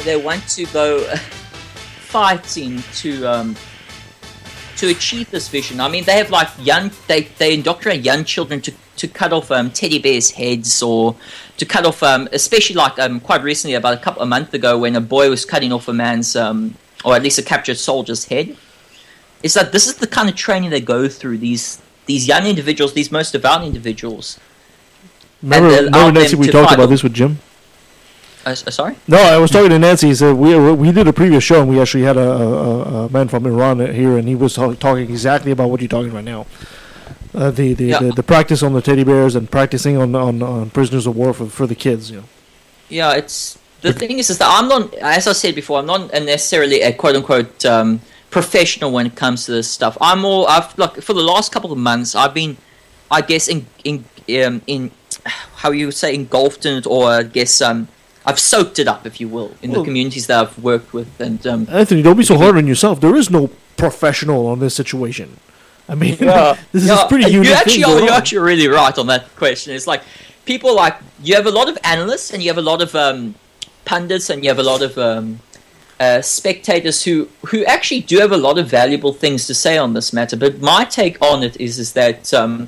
They want to go fighting to um, to achieve this vision. I mean, they have like young they they indoctrinate young children to to cut off um, teddy bears' heads or to cut off, um, especially like um, quite recently, about a couple of months ago, when a boy was cutting off a man's um, or at least a captured soldier's head. is that this is the kind of training they go through. These these young individuals, these most devout individuals. Remember, remember Nancy, we talked about this with Jim. Uh, uh, sorry. No, I was talking to Nancy. He said we we did a previous show, and we actually had a, a, a man from Iran here, and he was talk, talking exactly about what you're talking right now. Uh, the the, Yeah. the the practice on the teddy bears and practicing on on, on prisoners of war for, for the kids. You know. Yeah, it's the thing is, is that I'm not, as I said before, I'm not necessarily a quote unquote um, professional when it comes to this stuff. I'm more, I've like for the last couple of months, I've been, I guess, in in um, in how you would say engulfed in it, or I guess um, I've soaked it up, if you will, in Well- the communities that I've worked with, and um, Anthony, don't be so hard on yourself. There is no professional on this situation. I mean, Yeah. this is Yeah, a pretty you unique actually thing are, you're actually really right on that question. It's like people like you have a lot of analysts and you have a lot of um, pundits and you have a lot of um, uh, spectators who who actually do have a lot of valuable things to say on this matter. But my take on it is is that um,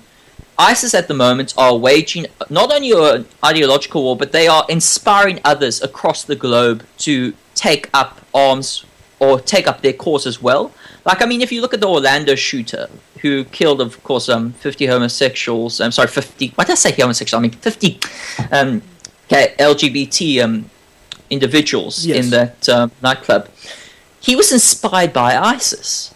ISIS at the moment are waging not only an ideological war, but they are inspiring others across the globe to take up arms or take up their cause as well. Like, I mean, if you look at the Orlando shooter, who killed, of course, um, 50 homosexuals, I'm sorry, 50, why did I say homosexual? I mean, 50 um, okay, LGBT um, individuals Yes. in that um, nightclub. He was inspired by ISIS.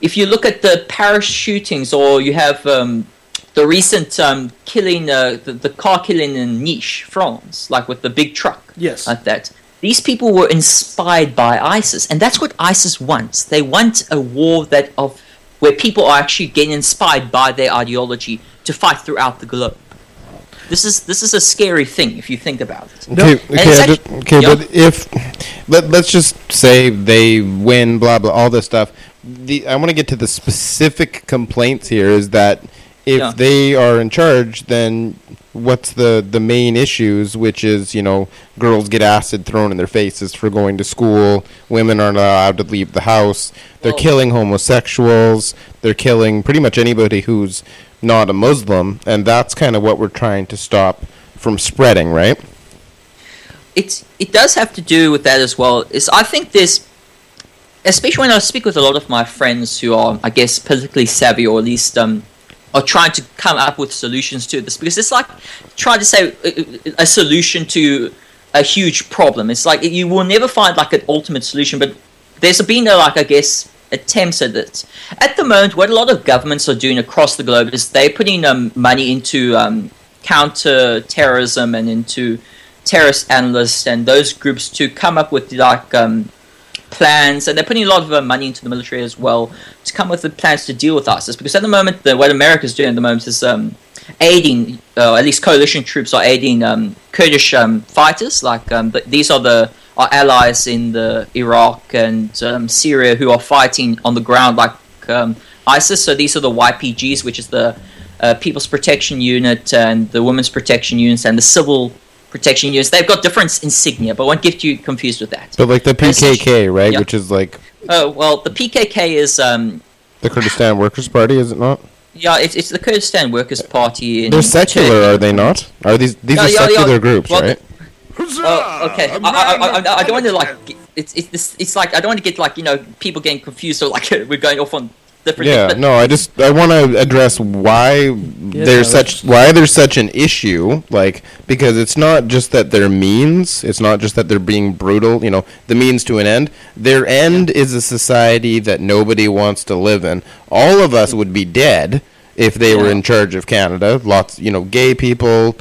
If you look at the Paris shootings, or you have um, the recent um, killing, uh, the, the car killing in Nice, France, like with the big truck, Yes. like that. These people were inspired by ISIS, and that's what ISIS wants. They want a war that of where people are actually getting inspired by their ideology to fight throughout the globe. This is this is a scary thing if you think about it. Okay, And okay, it's I actu- just- okay, Yeah. but if let let's just say they win, blah blah, all this stuff. The I want to get to the specific complaints here. Is that if Yeah. they are in charge, then what's the the main issues? Which is you know girls get acid thrown in their faces for going to school. Women aren't allowed to leave the house. They're Well- killing homosexuals. They're killing pretty much anybody who's not a Muslim, and that's kind of what we're trying to stop from spreading, right? it's it does have to do with that as well. Is I think there's, especially when I speak with a lot of my friends who are, I guess, politically savvy or at least um, are trying to come up with solutions to this because it's like trying to say a, a solution to a huge problem. It's like you will never find like an ultimate solution, but there's been a, like I guess attempts at it. At the moment, what a lot of governments are doing across the globe is they're putting um, money into um, counter terrorism and into terrorist analysts and those groups to come up with like um, plans, and they're putting a lot of uh, money into the military as well to come with the plans to deal with ISIS. Because at the moment, the, what America's doing at the moment is um, aiding, uh, at least coalition troops are aiding um, Kurdish um, fighters. Like um, th- these are the our allies in the Iraq and um, Syria who are fighting on the ground like um, ISIS. So these are the YPGs, which is the uh, People's Protection Unit and the Women's Protection Units and the Civil Protection Units. They've got different insignia, but I won't get you confused with that. But like the PKK, right? Yeah. Which is like Oh well, the PKK is um, the Kurdistan Workers Party, is it not? yeah, it's, it's the Kurdistan Workers Party. They're secular, Turkey. are they not? Are these these Yeah, are yeah, yeah. secular groups, Well, right? Oh, okay. I, I, I, I, I don't want to like. get- It's it's this, it's like I don't want to get like you know people getting confused or like we're going off on different. Yeah, things, no, I just I want to address why there's such why there's such an issue, like because it's not just that they're means, it's not just that they're being brutal, you know, the means to an end. Their end is a society that nobody wants to live in. All of us would be dead if they were in charge of Canada. Lots, you know, gay people,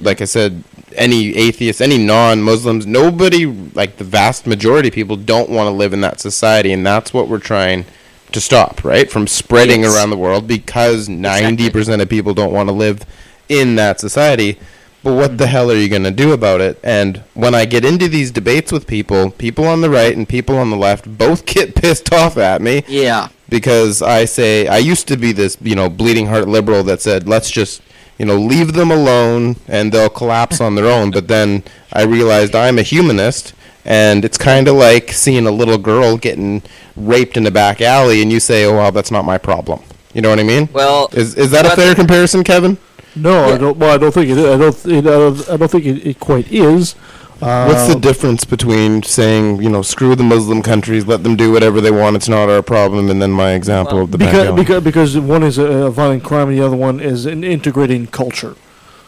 like I said, any atheists, any non-Muslims, nobody, like the vast majority of people, don't want to live in that society, and that's what we're trying to stop, right, from spreading Yes. around the world because ninety percent of people don't want to live in that society. But what the hell are you going to do about it? And when I get into these debates with people, people on the right and people on the left both get pissed off at me yeah, because I say I used to be this, you know, bleeding heart liberal that said let's just, you know, leave them alone and they'll collapse on their own. But then I realized I'm a humanist and it's kind of like seeing a little girl getting raped in a back alley and you say, "Oh, well, that's not my problem." You know what I mean? Well, is is that a fair comparison, Kevin? No, I don't. Well, I don't think it. Is. I don't. It, I don't, I don't think it, it quite is. What's the Um, difference between saying, you know, screw the Muslim countries, let them do whatever they want, it's not our problem, and then my example of the because, because because one is a, a violent crime and the other one is an integrating culture.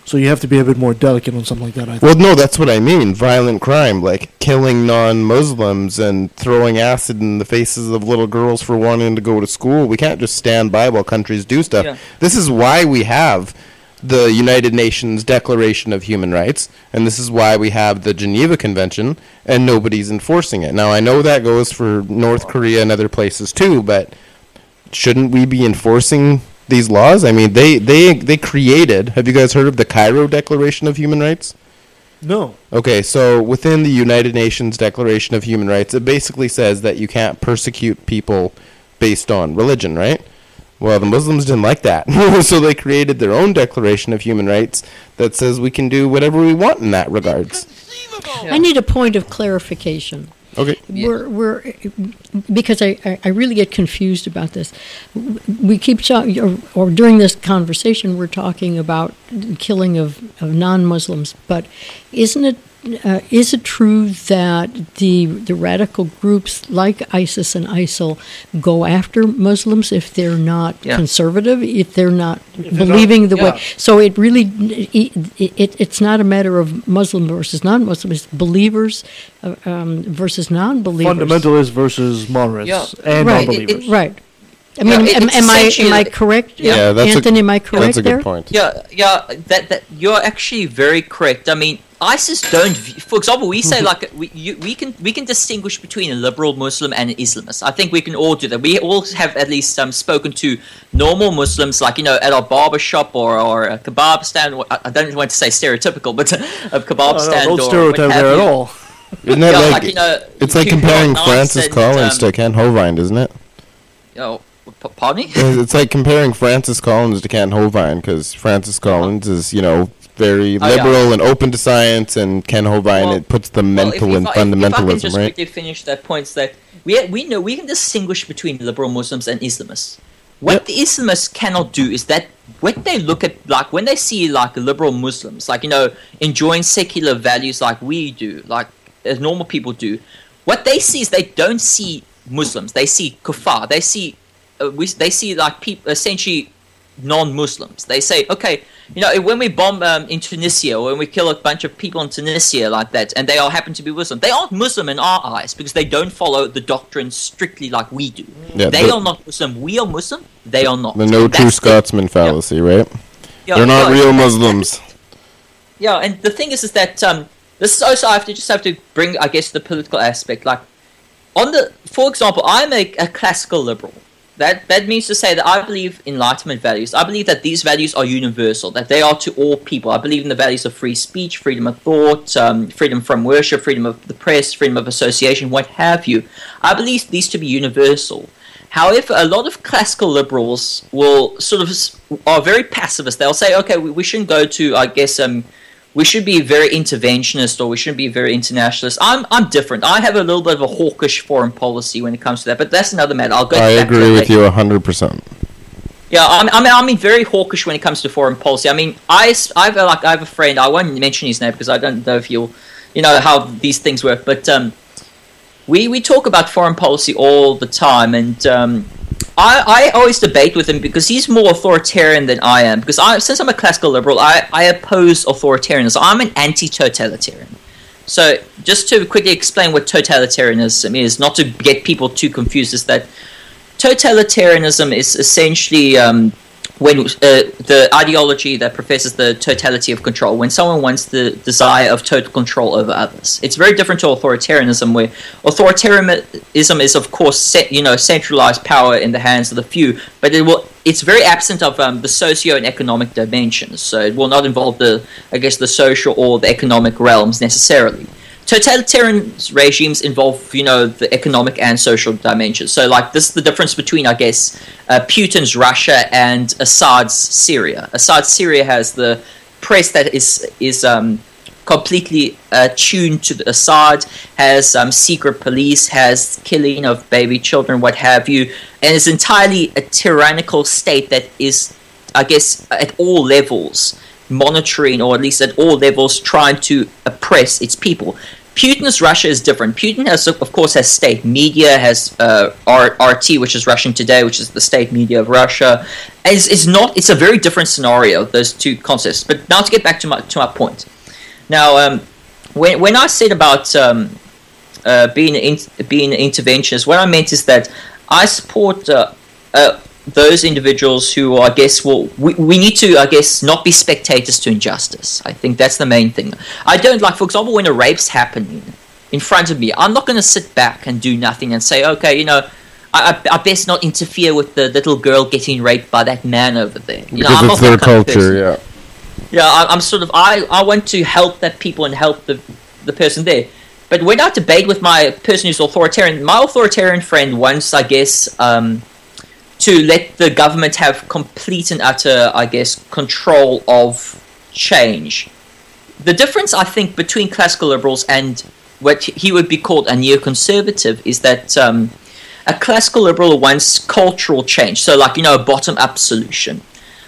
So you have to be a bit more delicate on something like that. I think. Well, no, that's what I mean. Violent crime, like killing non-Muslims and throwing acid in the faces of little girls for wanting to go to school. We can't just stand by while countries do stuff. Yeah. This is why we have the United Nations Declaration of Human Rights, and this is why we have the Geneva Convention, and nobody's enforcing it. Now, I know that goes for North Korea and other places too, but shouldn't we be enforcing these laws? I mean, they they they created. Have you guys heard of the Cairo Declaration of Human Rights? no. Okay, so within the United Nations Declaration of Human Rights, it basically says that you can't persecute people based on religion, right? Well, the Muslims didn't like that. so they created their own Declaration of Human Rights that says we can do whatever we want in that regards. I need a point of clarification. Okay. We're, we're because I, I, I really get confused about this. We keep talking, or, or during this conversation, we're talking about killing of, of non-Muslims. But isn't it uh, is it true that the the radical groups like ISIS and ISIL go after Muslims if they're not Yeah. conservative, if they're not they're believing the not- way? So it really it, it, it's not a matter of Muslim versus non-Muslim. It's believers uh, um, versus non-believers. Fundamentalists versus moderates Yeah. and right, non-believers. right. I mean, Yeah, am, am I am I correct, Yeah, that's Anthony? a, am I correct That's a there? good point. Yeah, yeah, that that you're actually very correct. I mean, ISIS don't. v- For example, we say like we you, we can we can distinguish between a liberal Muslim and an Islamist. I think we can all do that. We all have at least um, spoken to normal Muslims, like you know, at our barber shop or or a kebab stand. I I don't want to say stereotypical, but a kebab Oh, no, stand. don't or stereotype there at all. Isn't that Yeah, like, like, you know, it's like comparing nice Francis and, Collins um, to Kent Hovind, isn't it? Oh, p- pardon me. It's like comparing Francis Collins to Kent Hovind because Francis Collins is, you know, very Oh, yeah. liberal and open to science, and Kent Hovind Well- it puts the Well, mental if, and if I, if I can just right? quickly finish that point, is that we we know we can distinguish between liberal Muslims and Islamists. What the Islamists cannot do is that when they look at like when they see like liberal Muslims, like you know, enjoying secular values like we do, like as normal people do, what they see is they don't see Muslims. They see kuffar. They see uh, we, they see like people essentially non-Muslims. They say, okay, you know, when we bomb um, in Tunisia or when we kill a bunch of people in Tunisia like that, and they all happen to be Muslim, they aren't Muslim in our eyes because they don't follow the doctrine strictly like we do. Yeah, they the- are not Muslim. We are Muslim. They are not. The no true that's the- Scotsman fallacy, right? Yeah, They're not yeah, real. Muslims. Yeah, and the thing is, is that um, this is also I have to just have to bring, I guess, the political aspect. Like, on the, for example, I'm a, a classical liberal. That that means to say that I believe enlightenment values. I believe that these values are universal. That they are to all people. I believe in the values of free speech, freedom of thought, um, freedom from worship, freedom of the press, freedom of association, what have you. I believe these to be universal. However, a lot of classical liberals will sort of are very pacifist. They'll say, okay, we, we shouldn't go to, I guess, um, we should be very interventionist or we shouldn't be very internationalist. I'm I'm different. I have a little bit of a hawkish foreign policy when it comes to that, but that's another matter. I'll go. I agree with later. you hundred percent. Yeah, I'm, I mean, I mean, very hawkish when it comes to foreign policy. I mean, I, I've like, I have a friend. I won't mention his name because I don't know if you'll, you know, how these things work. But um, we we talk about foreign policy all the time, and um, I I always debate with him because he's more authoritarian than I am. Because I, since I'm a classical liberal, I I oppose authoritarianism. I'm an anti-totalitarian. So just to quickly explain what totalitarianism is, not to get people too confused, is that totalitarianism is essentially um, when uh, the ideology that professes the totality of control. When someone wants the desire of total control over others, it's very different to authoritarianism, where authoritarianism is, of course, set, you know, centralized power in the hands of the few, but it will. It's very absent of um, the socio and economic dimensions, so it will not involve the, I guess, the social or the economic realms necessarily totalitarian regimes involve you know the economic and social dimensions. So like this is the difference between i guess uh, putin's russia and assad's syria. Assad's syria has the press that is is um, completely uh, tuned to assad has um, secret police has killing of baby children what have you and is entirely a tyrannical state that is i guess at all levels monitoring or at least at all levels trying to oppress its people. Putin's Russia is different. Putin has, of course, has state media, has uh, RT, which is Russian Today, which is the state media of Russia. Is is not. It's a very different scenario. Those two concepts. But now to get back to my to my point. Now, um, when when I said about um, uh, being in, being an interventionist, what I meant is that I support uh, uh, those individuals who I guess will we, we need to I guess not be spectators to injustice. I think that's the main thing. I don't like, for example, when a rape's happening in front of me, I'm not going to sit back and do nothing and say, okay, you know. I, I, I best not interfere with the little girl getting raped by that man over there. You Because I'm it's their that kind of culture, yeah. Yeah, I, I'm sort of I, I want to help that people and help the the person there. But when I debate with my person who's authoritarian, my authoritarian friend once, I guess, um, to let the government have complete and utter, I guess, control of change. The difference, I think, between classical liberals and what he would be called a neoconservative is that um, a classical liberal wants cultural change, so like you know, a bottom-up solution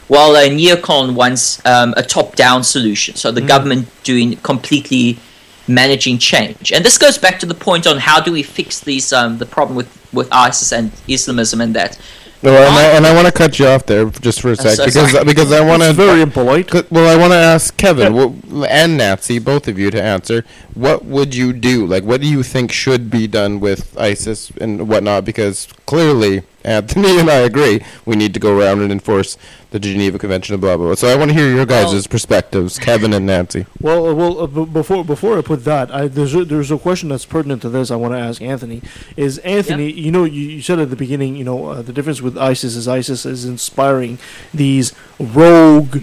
while a neocon wants um, a top-down solution. So the government doing completely managing change, and this goes back to the point on how do we fix these um, the problem with with ISIS and Islamism and that. No, and I, and I want to cut you off there just for a I'm sec so because sorry. because I want to very impolite. Well, I want to ask Kevin wh- and Nancy, both of you, to answer. What would you do? Like, what do you think should be done with ISIS and whatnot? Because clearly, Anthony and I agree we need to go around and enforce the Geneva Convention and blah blah. blah. So I want to hear your guys' Well- perspectives, Kevin and Nancy. Well, uh, well, uh, b- before before I put that, I, there's a, there's a question that's pertinent to this. I want to ask Anthony. Is Anthony? You know, you, you said at the beginning, you know, uh, the difference with ISIS is ISIS is inspiring these rogue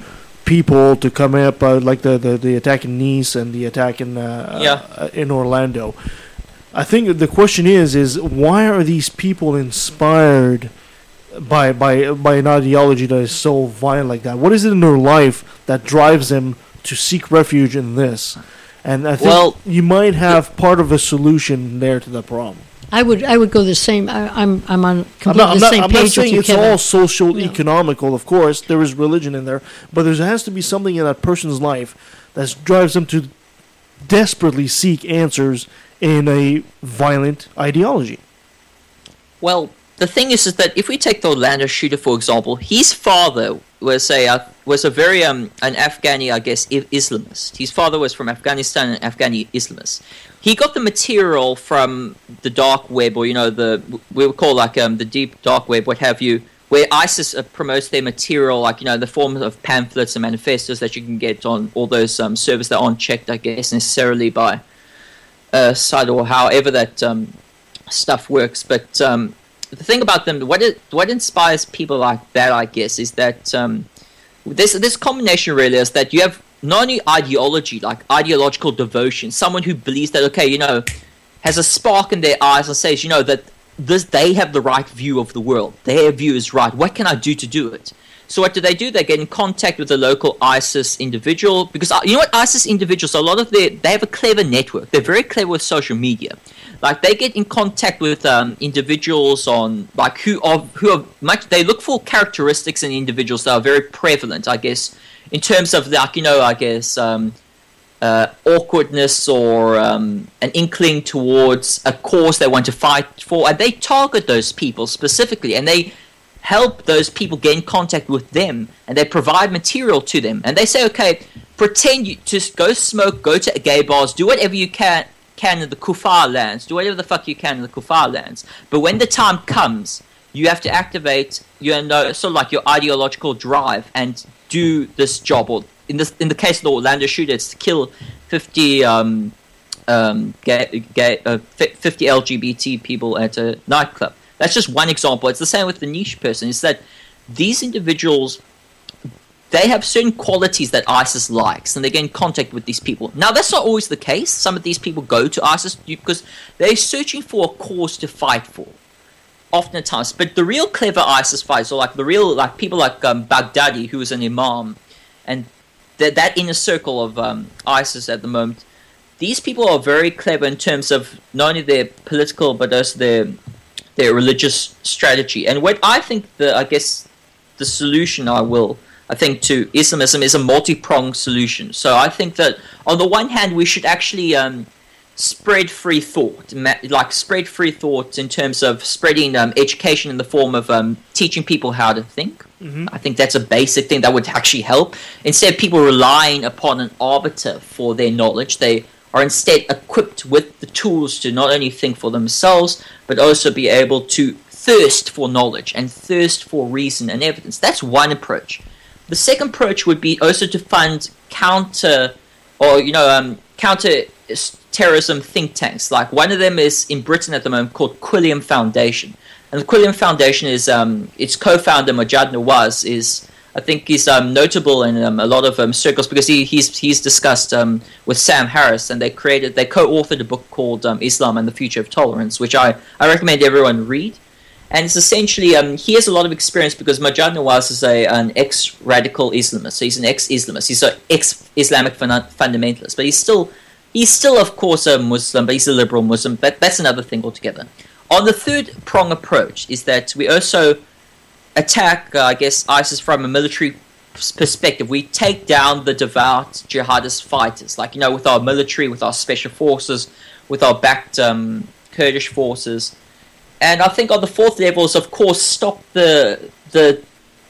people to come up, uh, like the, the the attack in Nice and the attack in uh, Yeah. uh, in Orlando. I think the question is is why are these people inspired by by by an ideology that is so violent like that? What is it in their life that drives them to seek refuge in this? And I think Well- you might have part of a solution there to the problem. I would I would go the same. I, I'm I'm on I'm completely not, I'm the not, same I'm page not with saying you, it's Kevin. all social economical, of course. There is religion in there, but there has to be something in that person's life that drives them to desperately seek answers in a violent ideology. Well, the thing is, is that if we take the Orlando shooter for example, his father was a uh, was a very um an Afghani, I guess, Islamist. His father was from Afghanistan, an Afghani Islamist. He got the material from the dark web, or you know, the we would call like um the deep dark web, what have you, where ISIS uh, promotes their material, like you know, the form of pamphlets and manifestos that you can get on all those um servers that aren't checked, I guess, necessarily by uh, site or however that um, stuff works. But um, the thing about them, what it, what inspires people like that, I guess, is that um, this this combination really is that you have not only ideology, like ideological devotion, someone who believes that okay, you know, has a spark in their eyes and says, you know, that this they have the right view of the world. Their view is right. What can I do to do it? So what do they do? They get in contact with a local ISIS individual because uh, you know what ISIS individuals. A lot of their they have a clever network. They're very clever with social media. Like they get in contact with um, individuals on like who are who are much. They look for characteristics in individuals that are very prevalent. I guess in terms of like you know I guess um, uh, awkwardness or um, an inkling towards a cause they want to fight for, and they target those people specifically, and they help those people get in contact with them, and they provide material to them, and they say, okay, pretend you just go smoke, go to gay bars, do whatever you can can in the Kufar lands, do whatever the fuck you can in the Kufar lands, but when the time comes, you have to activate your know, sort of like your ideological drive and do this job. Or in this in the case of the Orlando shooter, it's to kill fifty um, um, gay, gay, uh, 50 LGBT people at a nightclub. That's just one example. It's the same with the niche person. Is that these individuals they have certain qualities that ISIS likes, and they get in contact with these people. Now, that's not always the case. Some of these people go to ISIS because they're searching for a cause to fight for. Often at times, but the real clever ISIS fighters, or like the real like people like um, Baghdadi, who is an imam, and that that inner circle of um, ISIS at the moment, these people are very clever in terms of not only their political but also their their religious strategy. And what I think the I guess the solution I will I think to Islamism is a multi-pronged solution. So I think that on the one hand we should actually um, spread free thought, like spread free thought in terms of spreading um, education in the form of um, teaching people how to think. Mm-hmm. I think that's a basic thing that would actually help. Instead of people relying upon an arbiter for their knowledge, they are instead equipped with the tools to not only think for themselves, but also be able to thirst for knowledge and thirst for reason and evidence. That's one approach. The second approach would be also to fund counter, or you know, um, counter terrorism think tanks. Like one of them is in Britain at the moment called Quilliam Foundation, and the Quilliam Foundation is um, its co-founder Maajid Nawaz is I think he's um, notable in um, a lot of um, circles because he, he's he's discussed um, with Sam Harris and they created they co-authored a book called um, Islam and the Future of Tolerance, which I, I recommend everyone read. And it's essentially um, he has a lot of experience because Maajid Nawaz is a an ex-radical Islamist, so he's an ex-Islamist, he's an ex-Islamic fun- fundamentalist, but he's still he's still of course a Muslim, but he's a liberal Muslim. But that's another thing altogether. On the third prong approach is that we also attack, uh, I guess, ISIS from a military perspective. We take down the devout jihadist fighters, like, you know, with our military, with our special forces, with our backed um, Kurdish forces. And I think on the fourth level is, of course, stop the the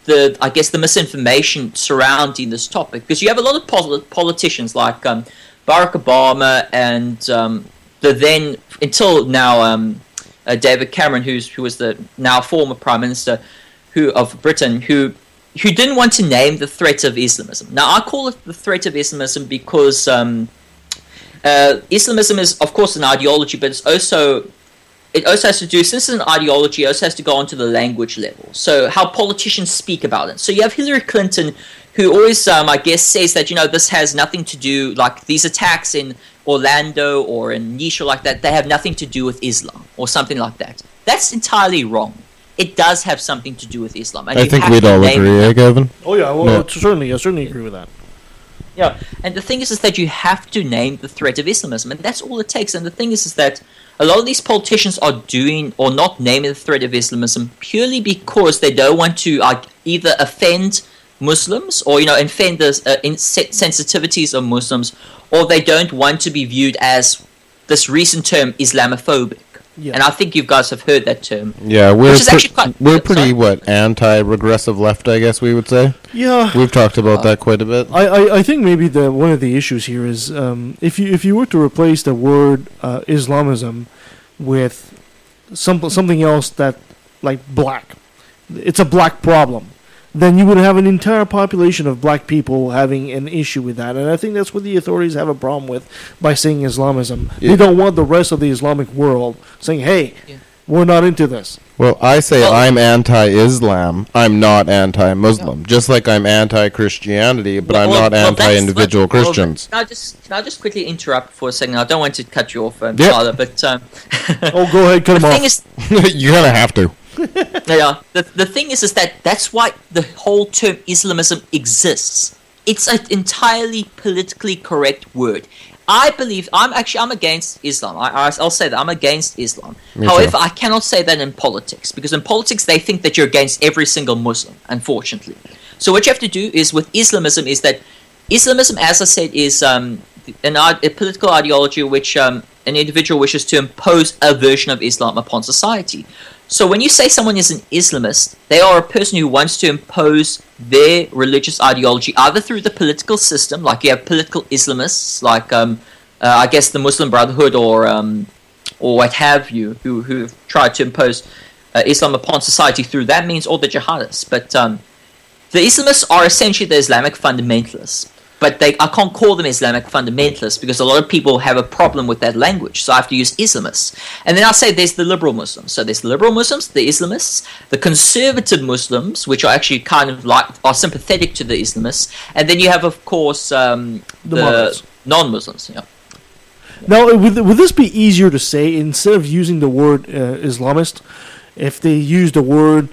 the I guess the misinformation surrounding this topic because you have a lot of pol- politicians like um, Barack Obama and um, the then until now um, uh, David Cameron, who's who was the now former prime minister, who of Britain who who didn't want to name the threat of Islamism. Now I call it the threat of Islamism because um, uh, Islamism is of course an ideology, but it's also it also has to do since it's an ideology, it also has to go onto the language level. So how politicians speak about it. So you have Hillary Clinton, who always, um, I guess, says that you know this has nothing to do like these attacks in Orlando or in Niche or like that. They have nothing to do with Islam or something like that. That's entirely wrong it does have something to do with Islam. I think we'd all agree, eh, Gavin? Oh yeah, well, yeah. certainly, I certainly agree with that. Yeah, and the thing is, is that you have to name the threat of Islamism, and that's all it takes. And the thing is, is that a lot of these politicians are doing or not naming the threat of Islamism purely because they don't want to uh, either offend Muslims or you know offend the uh, sensitivities of Muslims, or they don't want to be viewed as this recent term Islamophobic. Yeah. And I think you guys have heard that term. Yeah, we're pre- quite, we're pretty sorry? what anti-regressive left, I guess we would say. Yeah, we've talked about uh, that quite a bit. I, I, I, think maybe the one of the issues here is um, if you if you were to replace the word uh, Islamism with some something else that like black, it's a black problem then you would have an entire population of black people having an issue with that. And I think that's what the authorities have a problem with by saying Islamism. Yeah. They don't want the rest of the Islamic world saying, hey, yeah. We're not into this. Well, I say I'm anti-Islam. I'm not anti-Muslim. Just like I'm anti-Christianity, but I'm not well, anti-individual well, well, Christians. Can I just can I just quickly interrupt for a second? I don't want to cut you off, um, Yep. Tyler, but um, oh, go ahead, cut him off. is, You're gonna have to. Yeah, the, the thing is, is that that's why the whole term Islamism exists. It's an entirely politically correct word. I believe I'm actually I'm against Islam. I, I, I'll say that I'm against Islam. Me However, too. I cannot say that in politics because in politics they think that you're against every single Muslim. Unfortunately, so what you have to do is with Islamism is that Islamism, as I said, is um, an a political ideology which um, an individual wishes to impose a version of Islam upon society. So when you say someone is an Islamist, they are a person who wants to impose their religious ideology either through the political system, like you have political Islamists, like um, uh, I guess the Muslim Brotherhood or um, or what have you, who who have tried to impose uh, Islam upon society through that means, or the jihadists. But um, the Islamists are essentially the Islamic fundamentalists. But they, I can't call them Islamic fundamentalists because a lot of people have a problem with that language. So I have to use Islamists. And then I say there's the liberal Muslims. So there's the liberal Muslims, the Islamists, the conservative Muslims, which are actually kind of like are sympathetic to the Islamists, and then you have, of course, um, The the, non-Muslims. Yeah. Now, would, would this be easier to say instead of using the word uh, Islamist, if they use the word,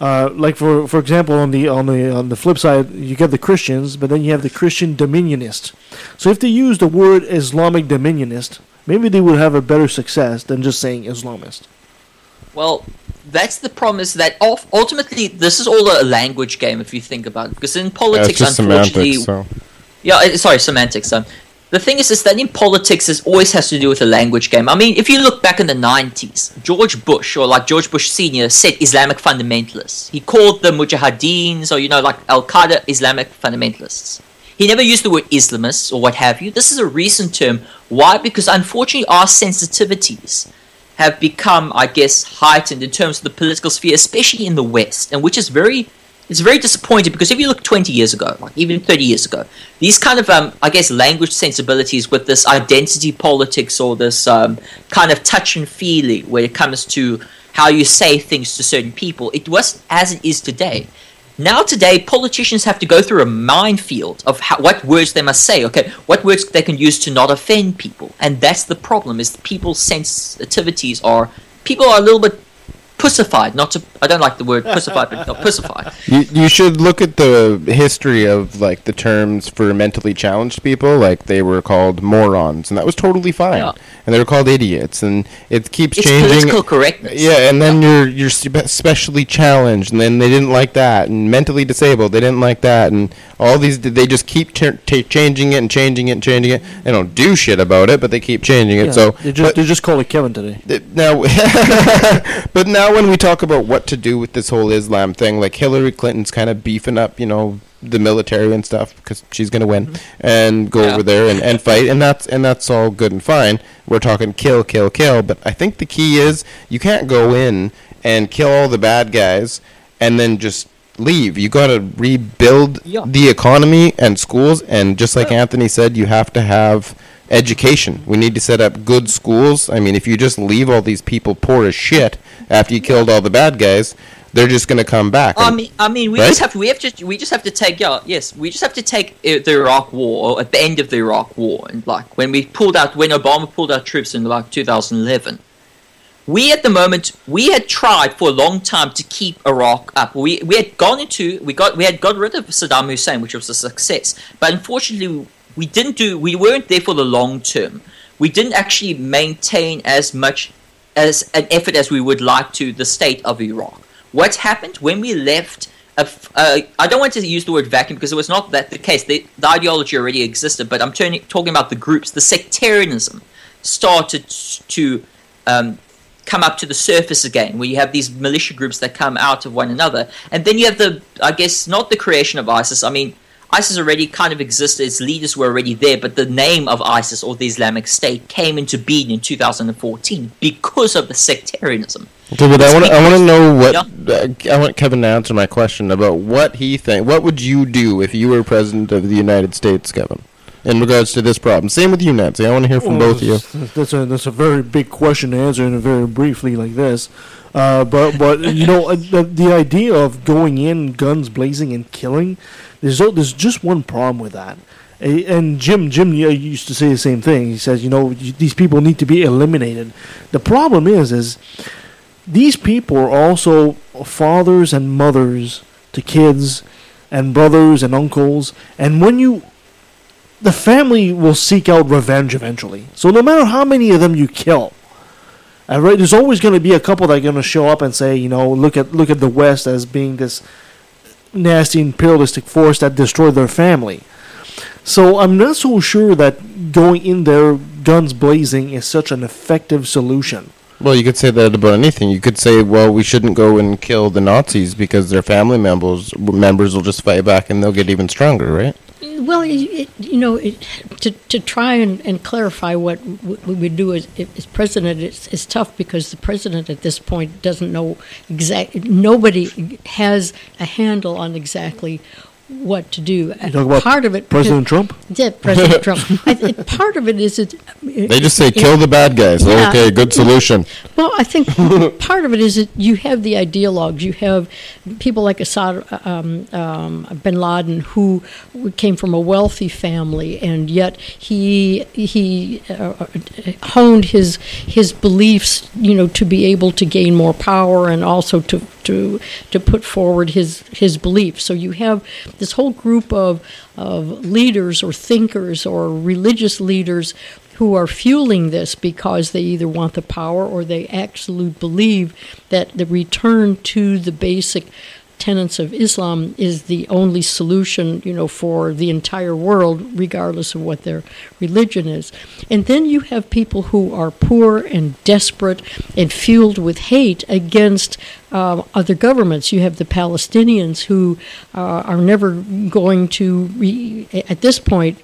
uh, like for for example, on the on the on the flip side, you get the Christians, but then you have the Christian Dominionist. So if they use the word Islamic Dominionist, maybe they would have a better success than just saying Islamist. Well, that's the problem is that ul- ultimately this is all a language game if you think about it. Because in Yeah, it's politics, just unfortunately, semantics. So. Yeah, uh, sorry, semantics. Um, the thing is, is that in politics, it always has to do with a language game. I mean, if you look back in the 90s, George Bush, or like George Bush Sr., said Islamic fundamentalists. He called the Mujahideens, or, you know, like Al Qaeda Islamic fundamentalists. He never used the word Islamists or what have you. This is a recent term. Why? Because unfortunately, our sensitivities have become, I guess, heightened in terms of the political sphere, especially in the West, and which is very, it's very disappointing because if you look 20 years ago, like even 30 years ago, these kind of, um, I guess, language sensibilities with this identity politics or this um, kind of touch and feely when it comes to how you say things to certain people, it wasn't as it is today. Now today, politicians have to go through a minefield of how, what words they must say. Okay, what words they can use to not offend people, and that's the problem. Is people's sensitivities are people are a little bit pussified. Not to I don't like the word pussified, but not pussified. You, you should look at the history of like the terms for mentally challenged people. Like they were called morons, and that was totally fine. Yeah. And they were called idiots, and it keeps It's changing. political correctness. Yeah, and then you're you're specially challenged, and then they didn't like that, and mentally disabled, they didn't like that, and all these they just keep ch- ta changing it and changing it and changing it. They don't do shit about it, but they keep changing it. Yeah, so they just but- they just call it Kevin today. Th- now but now when we talk about what to do with this whole islam thing like hillary clinton's kind of beefing up you know the military and stuff because she's going to win mm-hmm. and go Yeah. over there and, and fight and that's and that's all good and fine we're talking kill kill kill but i think the key is you can't go in and kill all the bad guys and then just leave you got to rebuild Yeah. the economy and schools and just like anthony said you have to have education. We need to set up good schools. I mean if you just leave all these people poor as shit after you killed all the bad guys they're just going to come back. I mean, I mean, we Right? just have to, we have to, we just have to take, yeah, yes, we just have to take uh, the Iraq War, or at the end of the Iraq War, and like when we pulled out, when Obama pulled out troops in like 2011, we at the moment we had tried for a long time to keep Iraq up. We we had gone into, we got, we had got rid of Saddam Hussein, which was a success, but unfortunately we didn't do, we weren't there for the long term. We didn't actually maintain as much as an effort as we would like to the state of Iraq. What happened when we left? A f- uh, I don't want to use the word vacuum because it was not that the case. The, the ideology already existed, but I'm turning, talking about the groups. The sectarianism started to um, come up to the surface again, where you have these militia groups that come out of one another, and then you have the, I guess, not the creation of ISIS. I mean, ISIS already kind of existed; its leaders were already there, but the name of ISIS or the Islamic State came into being in 2014 because of the sectarianism. Okay, but I want to I want to know what Yeah. I want Kevin to answer my question about what he think. What would you do if you were president of the United States, Kevin? in regards to this problem? Same with you, Nancy. I want to hear from Well, both of you. that's- That's a that's a very big question to answer in a very briefly like this. Uh, but but you know uh, the, the idea of going in guns blazing and killing, there's there's just one problem with that. And Jim Jim used to say the same thing. He says, you know, these people need to be eliminated. The problem is is these people are also fathers and mothers to kids and brothers and uncles. And when you the family will seek out revenge eventually. So no matter how many of them you kill, right, there's always going to be a couple that are going to show up and say, you know, look at look at the West as being this nasty imperialistic force that destroyed their family. So I'm not so sure that going in there guns blazing is such an effective solution. Well, you could say that about anything. You could say, well, we shouldn't go and kill the Nazis because their family members members will just fight back and they'll get even stronger, right? Well, it, you know, it, to to try and, and clarify what we would do as, as president is, is tough because the president at this point doesn't know exactly, Nobody has a handle on exactly what to do. You talk about part of it, President Trump? Yeah, President Trump. I, it, part of it is it. They just say kill the bad guys. Yeah. Okay, good solution. Well, I think part of it is that you have the ideologues. You have people like Assad um, um, bin Laden, who came from a wealthy family, and yet he he uh, honed his his beliefs, you know, to be able to gain more power and also to to to put forward his his beliefs. So you have this whole group of of leaders or thinkers or religious leaders who are fueling this because they either want the power or they absolutely believe that the return to the basic tenets of Islam is the only solution, you know, for the entire world, regardless of what their religion is. And then you have people who are poor and desperate and fueled with hate against uh, other governments. You have the Palestinians who uh, are never going to, re- at this point,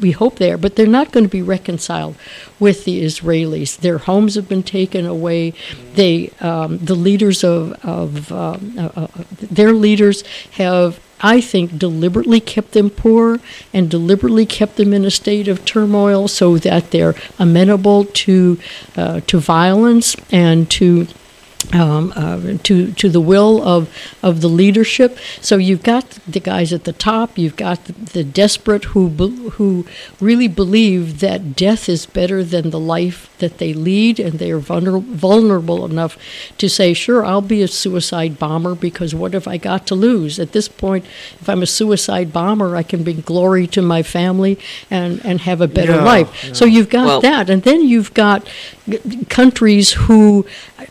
we hope they are, but they're not going to be reconciled with the Israelis. Their homes have been taken away. They, um, the leaders of, of um, uh, their leaders have I think, deliberately kept them poor and deliberately kept them in a state of turmoil so that they're amenable to uh, to violence and to um, uh, to to the will of of the leadership. So you've got the guys at the top. You've got the, the desperate who be, who really believe that death is better than the life that they lead, and they are vulner- vulnerable enough to say, "Sure, I'll be a suicide bomber because what have I got to lose?" At this point, if I'm a suicide bomber, I can bring glory to my family and and have a better Yeah, life. yeah. So you've got Well- that, and then you've got g- countries who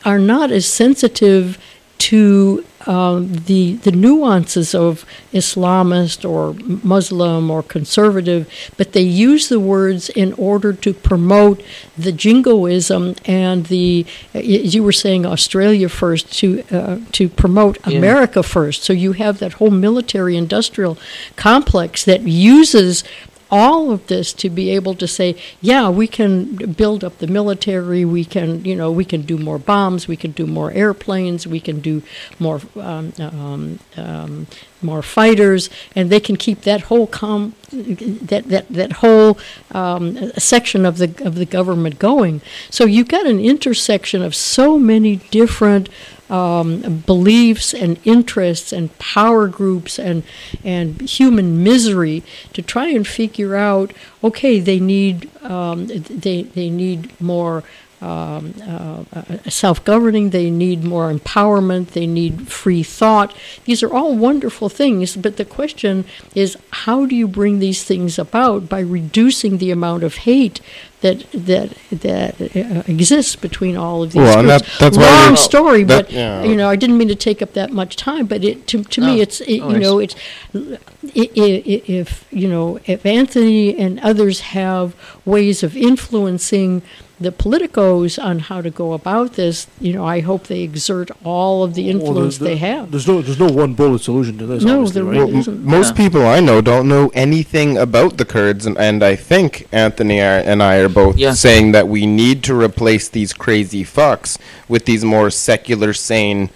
are not as sensitive to um, the the nuances of Islamist or Muslim or conservative, but they use the words in order to promote the jingoism and the, as you were saying, Australia first to uh, to promote Yeah. America first. So you have that whole military industrial complex that uses all of this to be able to say, yeah, we can build up the military. We can, you know, we can do more bombs. We can do more airplanes. We can do more, um, um, um, more fighters, and they can keep that whole com, that that that whole um, section of the of the government going. So you've got an intersection of so many different um, beliefs and interests and power groups and and human misery to try and figure out okay they need um, they they need more um, uh, uh, self-governing they need more empowerment they need free thought these are all wonderful things but the question is how do you bring these things about by reducing the amount of hate that that that uh, exists between all of these Well, groups. that- that's long story, that- but yeah. you know, I didn't mean to take up that much time. But it to to me, it's it, no you know, it's i- i- i- if you know if Anthony and others have ways of influencing the politicos on how to go about this, you know, I hope they exert all of the Well, influence there's, they have. There's no there's no one bullet solution to this. No, obviously, there right? Well, isn't. m- most people I know don't know anything about the Kurds, and, and I think Anthony and I are both Yeah. saying that we need to replace these crazy fucks with these more secular, sane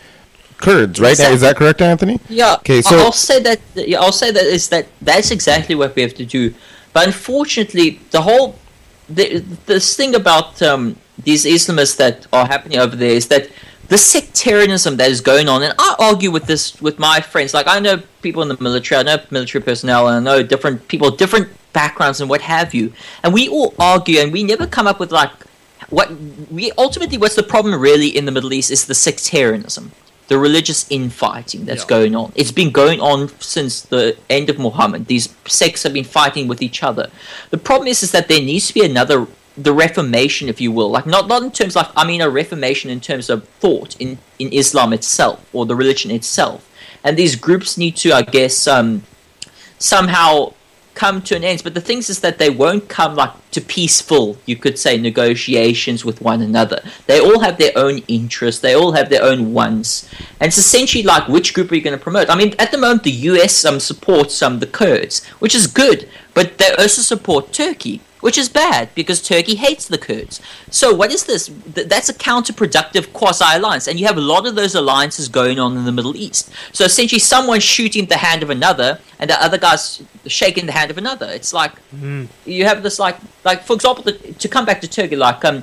Kurds, right? Exactly. Is that correct, Anthony? Yeah. Okay, so I'll say that. Yeah, I'll say that is that that's exactly what we have to do. But unfortunately, the whole the, this thing about um, these Islamists that are happening over there is that the sectarianism that is going on, and I argue with this with my friends. Like I know people in the military, I know military personnel, and I know different people, different backgrounds, and what have you. And we all argue, and we never come up with like what we ultimately. What's the problem really in the Middle East is the sectarianism, the religious infighting that's going on. It's been going on since the end of Muhammad. These sects have been fighting with each other. The problem is, is that there needs to be another the reformation if you will like not not in terms of i mean a reformation in terms of thought in in islam itself or the religion itself and these groups need to i guess um somehow come to an end. But the things is that they won't come like to peaceful you could say negotiations with one another. They all have their own interests. They all have their own wants. And it's essentially like which group are you going to promote? I mean at the moment the us um, supports um, the kurds which is good. But they also support turkey which is bad because Turkey hates the Kurds. So what is this? That's a counterproductive quasi-alliance, and you have a lot of those alliances going on in the Middle East. So essentially, someone's shooting the hand of another, and the other guy's shaking the hand of another. It's like you have this like like for example, the, to come back to Turkey, like um.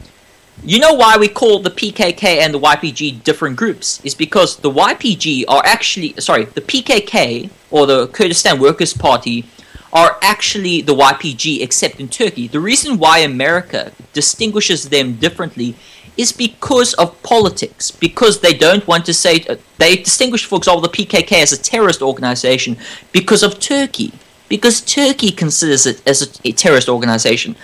You know why we call the PKK and the YPG different groups? Is because the YPG are actually sorry, the PKK or the Kurdistan Workers' Party are actually the YPG except in Turkey. The reason why America distinguishes them differently is because of politics, because they don't want to say they distinguish, for example, the PKK as a terrorist organization because of Turkey, because Turkey considers it as a, a terrorist organization,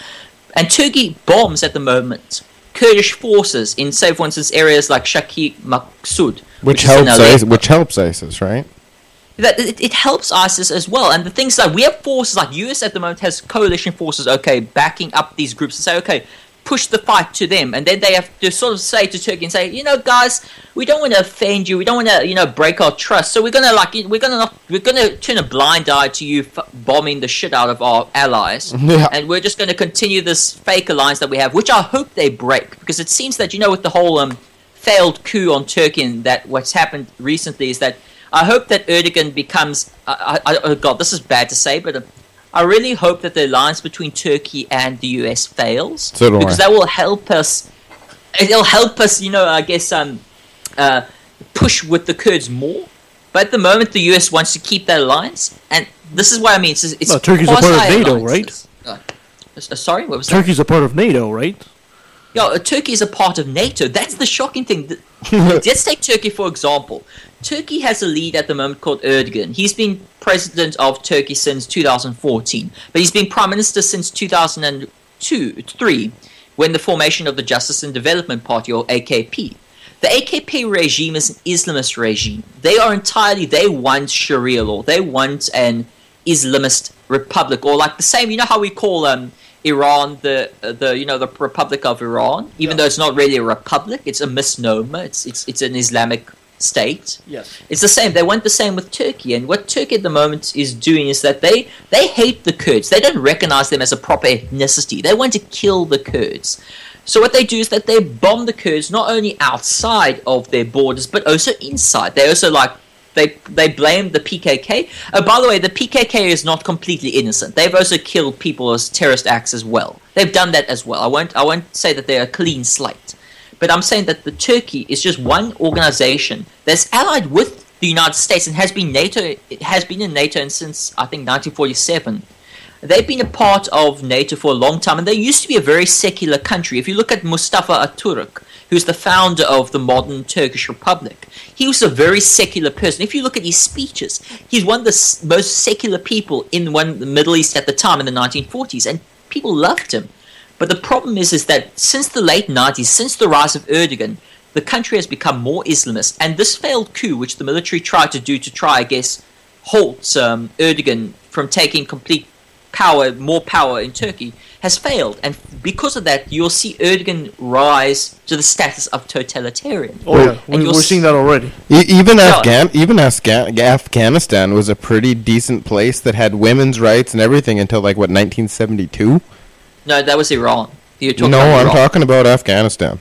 and Turkey bombs at the moment Kurdish forces in, say, for instance, areas like Sheikh Maqsoud, Which in helps ISIS, which helps ISIS, right? That it, it helps ISIS as well. And the things like we have forces like US at the moment has coalition forces, okay, backing up these groups and say, okay, push the fight to them, and then they have to sort of say to Turkey and say, you know, guys, we don't want to offend you, we don't want to, you know, break our trust, so we're gonna like, we're gonna not, we're gonna turn a blind eye to you f- bombing the shit out of our allies, Yeah. and we're just gonna continue this fake alliance that we have, which I hope they break, because it seems that you know with the whole um failed coup on Turkey and that what's happened recently is that I hope that Erdogan becomes. I, I, oh God, this is bad to say, but uh, I really hope that the alliance between Turkey and the US fails So because that will help us. It'll help us, you know. I guess um, uh, push with the Kurds more. But at the moment, the US wants to keep that alliance, and this is what I mean. It's, it's Turkey's a part of NATO, quasi-alliances. Uh, uh, sorry, what was that? Turkey's a part of NATO, right? Yeah, Turkey is a part of NATO. That's the shocking thing. Let's take Turkey for example. Turkey has a lead at the moment called Erdogan. He's been president of Turkey since 2014, but he's been prime minister since 2002, three, when the formation of the Justice and Development Party or AKP. The AKP regime is an Islamist regime. They are entirely they want Sharia law. They want an Islamist republic, or like the same. You know how we call um, Iran the uh, the you know the Republic of Iran, even though it's not really a republic. It's a misnomer. It's it's it's an Islamic state. Yes. It's the same. They want the same with Turkey, and what Turkey at the moment is doing is that they they hate the Kurds. They don't recognize them as a proper ethnicity. They want to kill the Kurds. So what they do is that they bomb the Kurds not only outside of their borders but also inside. They also like they they blame the PKK. Oh, by the way, the PKK is not completely innocent. They've also killed people as terrorist acts as well. They've done that as well. I won't I won't say that they're a clean slate, but I'm saying that the Turkey is just one organization that's allied with the United States and has been NATO. It has been in NATO since I think 1947. They've been a part of NATO for a long time, and they used to be a very secular country. If you look at Mustafa Atatürk, who's the founder of the modern Turkish Republic, he was a very secular person. If you look at his speeches, he's one of the most secular people in one the Middle East at the time in the 1940s, and people loved him. But the problem is, is that since the late 90s, since the rise of Erdogan, the country has become more Islamist, and this failed coup, which the military tried to do to try, I guess, halt um, Erdogan from taking complete power, more power in Turkey, has failed. And because of that, you'll see Erdogan rise to the status of totalitarian. Oh yeah, And we, we're s- seeing that already. E- even Yeah. Afghan, even Afghan, Afghanistan was a pretty decent place that had women's rights and everything until like what 1972. No, that was Iran. You're talking No, I'm Iran. talking about Afghanistan.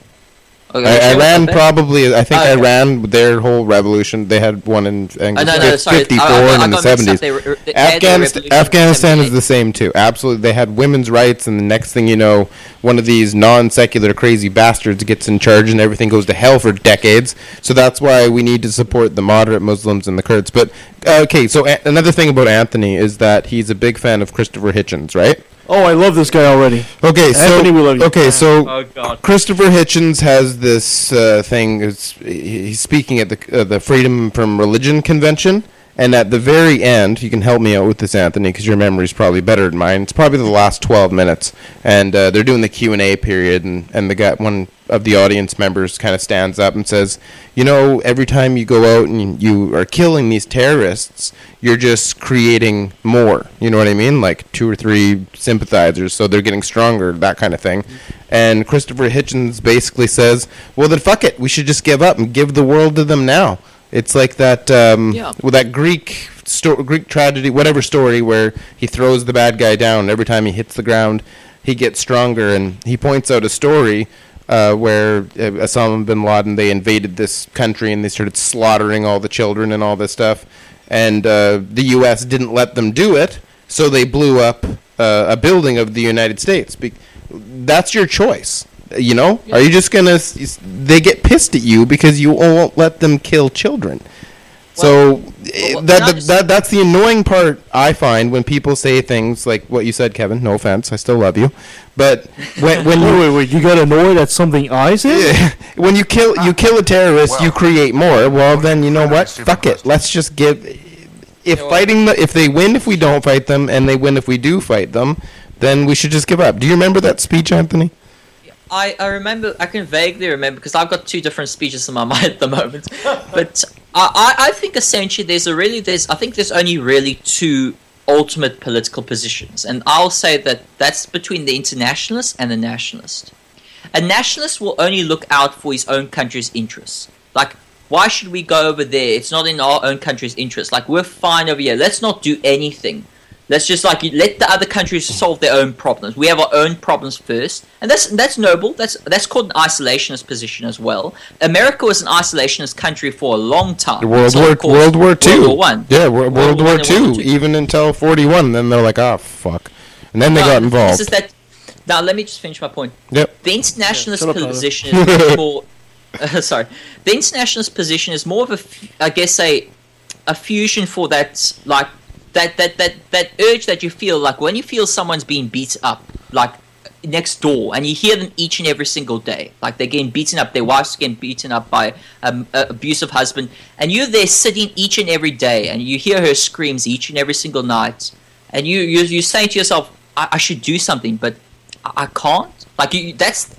Okay, I, Iran probably. I think Oh, okay. Iran, their whole revolution, they had one in Oh, no, no, sorry. 54 I- I and in the 70s. They were- they Afghanistan, Afghanistan is the same too. Absolutely, they had women's rights, and the next thing you know, one of these non-secular crazy bastards gets in charge, and everything goes to hell for decades. So that's why we need to support the moderate Muslims and the Kurds. But uh, okay, so a- another thing about Anthony is that he's a big fan of Christopher Hitchens, right? Oh, I love this guy already. Okay, so Anthony, we love you. okay, so Oh, God. Christopher Hitchens has this uh, thing. It's, he- he's speaking at the uh, the Freedom from Religion convention, and at the very end, you can help me out with this, Anthony, because your memory's probably better than mine. It's probably the last twelve minutes, and uh, they're doing the Q and A period, and and the guy, one of the audience members, kind of stands up and says, "You know, every time you go out and you are killing these terrorists, you're just creating more. You know what I mean? Like two or three sympathizers, so they're getting stronger, that kind of thing." And Christopher Hitchens basically says, "Well, then fuck it. We should just give up and give the world to them now." It's like that um, Yeah. with that Greek sto- Greek tragedy, whatever story, where he throws the bad guy down. Every time he hits the ground, he gets stronger. And he points out a story uh, where uh, Osama bin Laden they invaded this country and they started slaughtering all the children and all this stuff. And uh, the U.S. didn't let them do it, so they blew up uh, a building of the United States. Be- that's your choice. You know, are you just gonna? s- s- They get pissed at you because you won't let them kill children. so eh, well, that, that, that that's the annoying part I find when people say things like what you said, Kevin. No offense, I still love you, but when when you wait, wait. You got annoyed at something I said? when you kill you kill a terrorist, you create more. Well, then you know what? Fuck it. Let's just give. If fighting the if they win if we don't fight them, and they win if we do fight them, then we should just give up. Do you remember that speech, Anthony? I, I remember, I can vaguely remember because I've got two different speeches in my mind at the moment. but I, I, think essentially there's a really, there's, I think there's only really two ultimate political positions. And I'll say that that's between the internationalist and the nationalist. A nationalist will only look out for his own country's interests. Like, why should we go over there? It's not in our own country's interest. Like, we're fine over here. Let's not do anything. Let's just like let the other countries solve their own problems. We have our own problems first, and that's that's noble. That's that's called an isolationist position as well. America was an isolationist country for a long time. World So, War course, World War Two. World War One. Yeah, Wor- World, War Two. World War Two. Even until forty one, then they're like, oh fuck, and then they Now, got This involved. is that. Now let me just finish my point. Yep. The internationalist shut up, position is more. Uh, sorry, the internationalist position is more of a, I guess, a, a fusion for that, like that that that that urge that you feel like when you feel someone's being beat up, like next door, and you hear them each and every single day, like they're getting beaten up, their wives getting beaten up by um, a abusive husband, and you're there sitting each and every day, and you hear her screams each and every single night, and you you you say to yourself, I, I should do something, but I, I can't. Like you, that's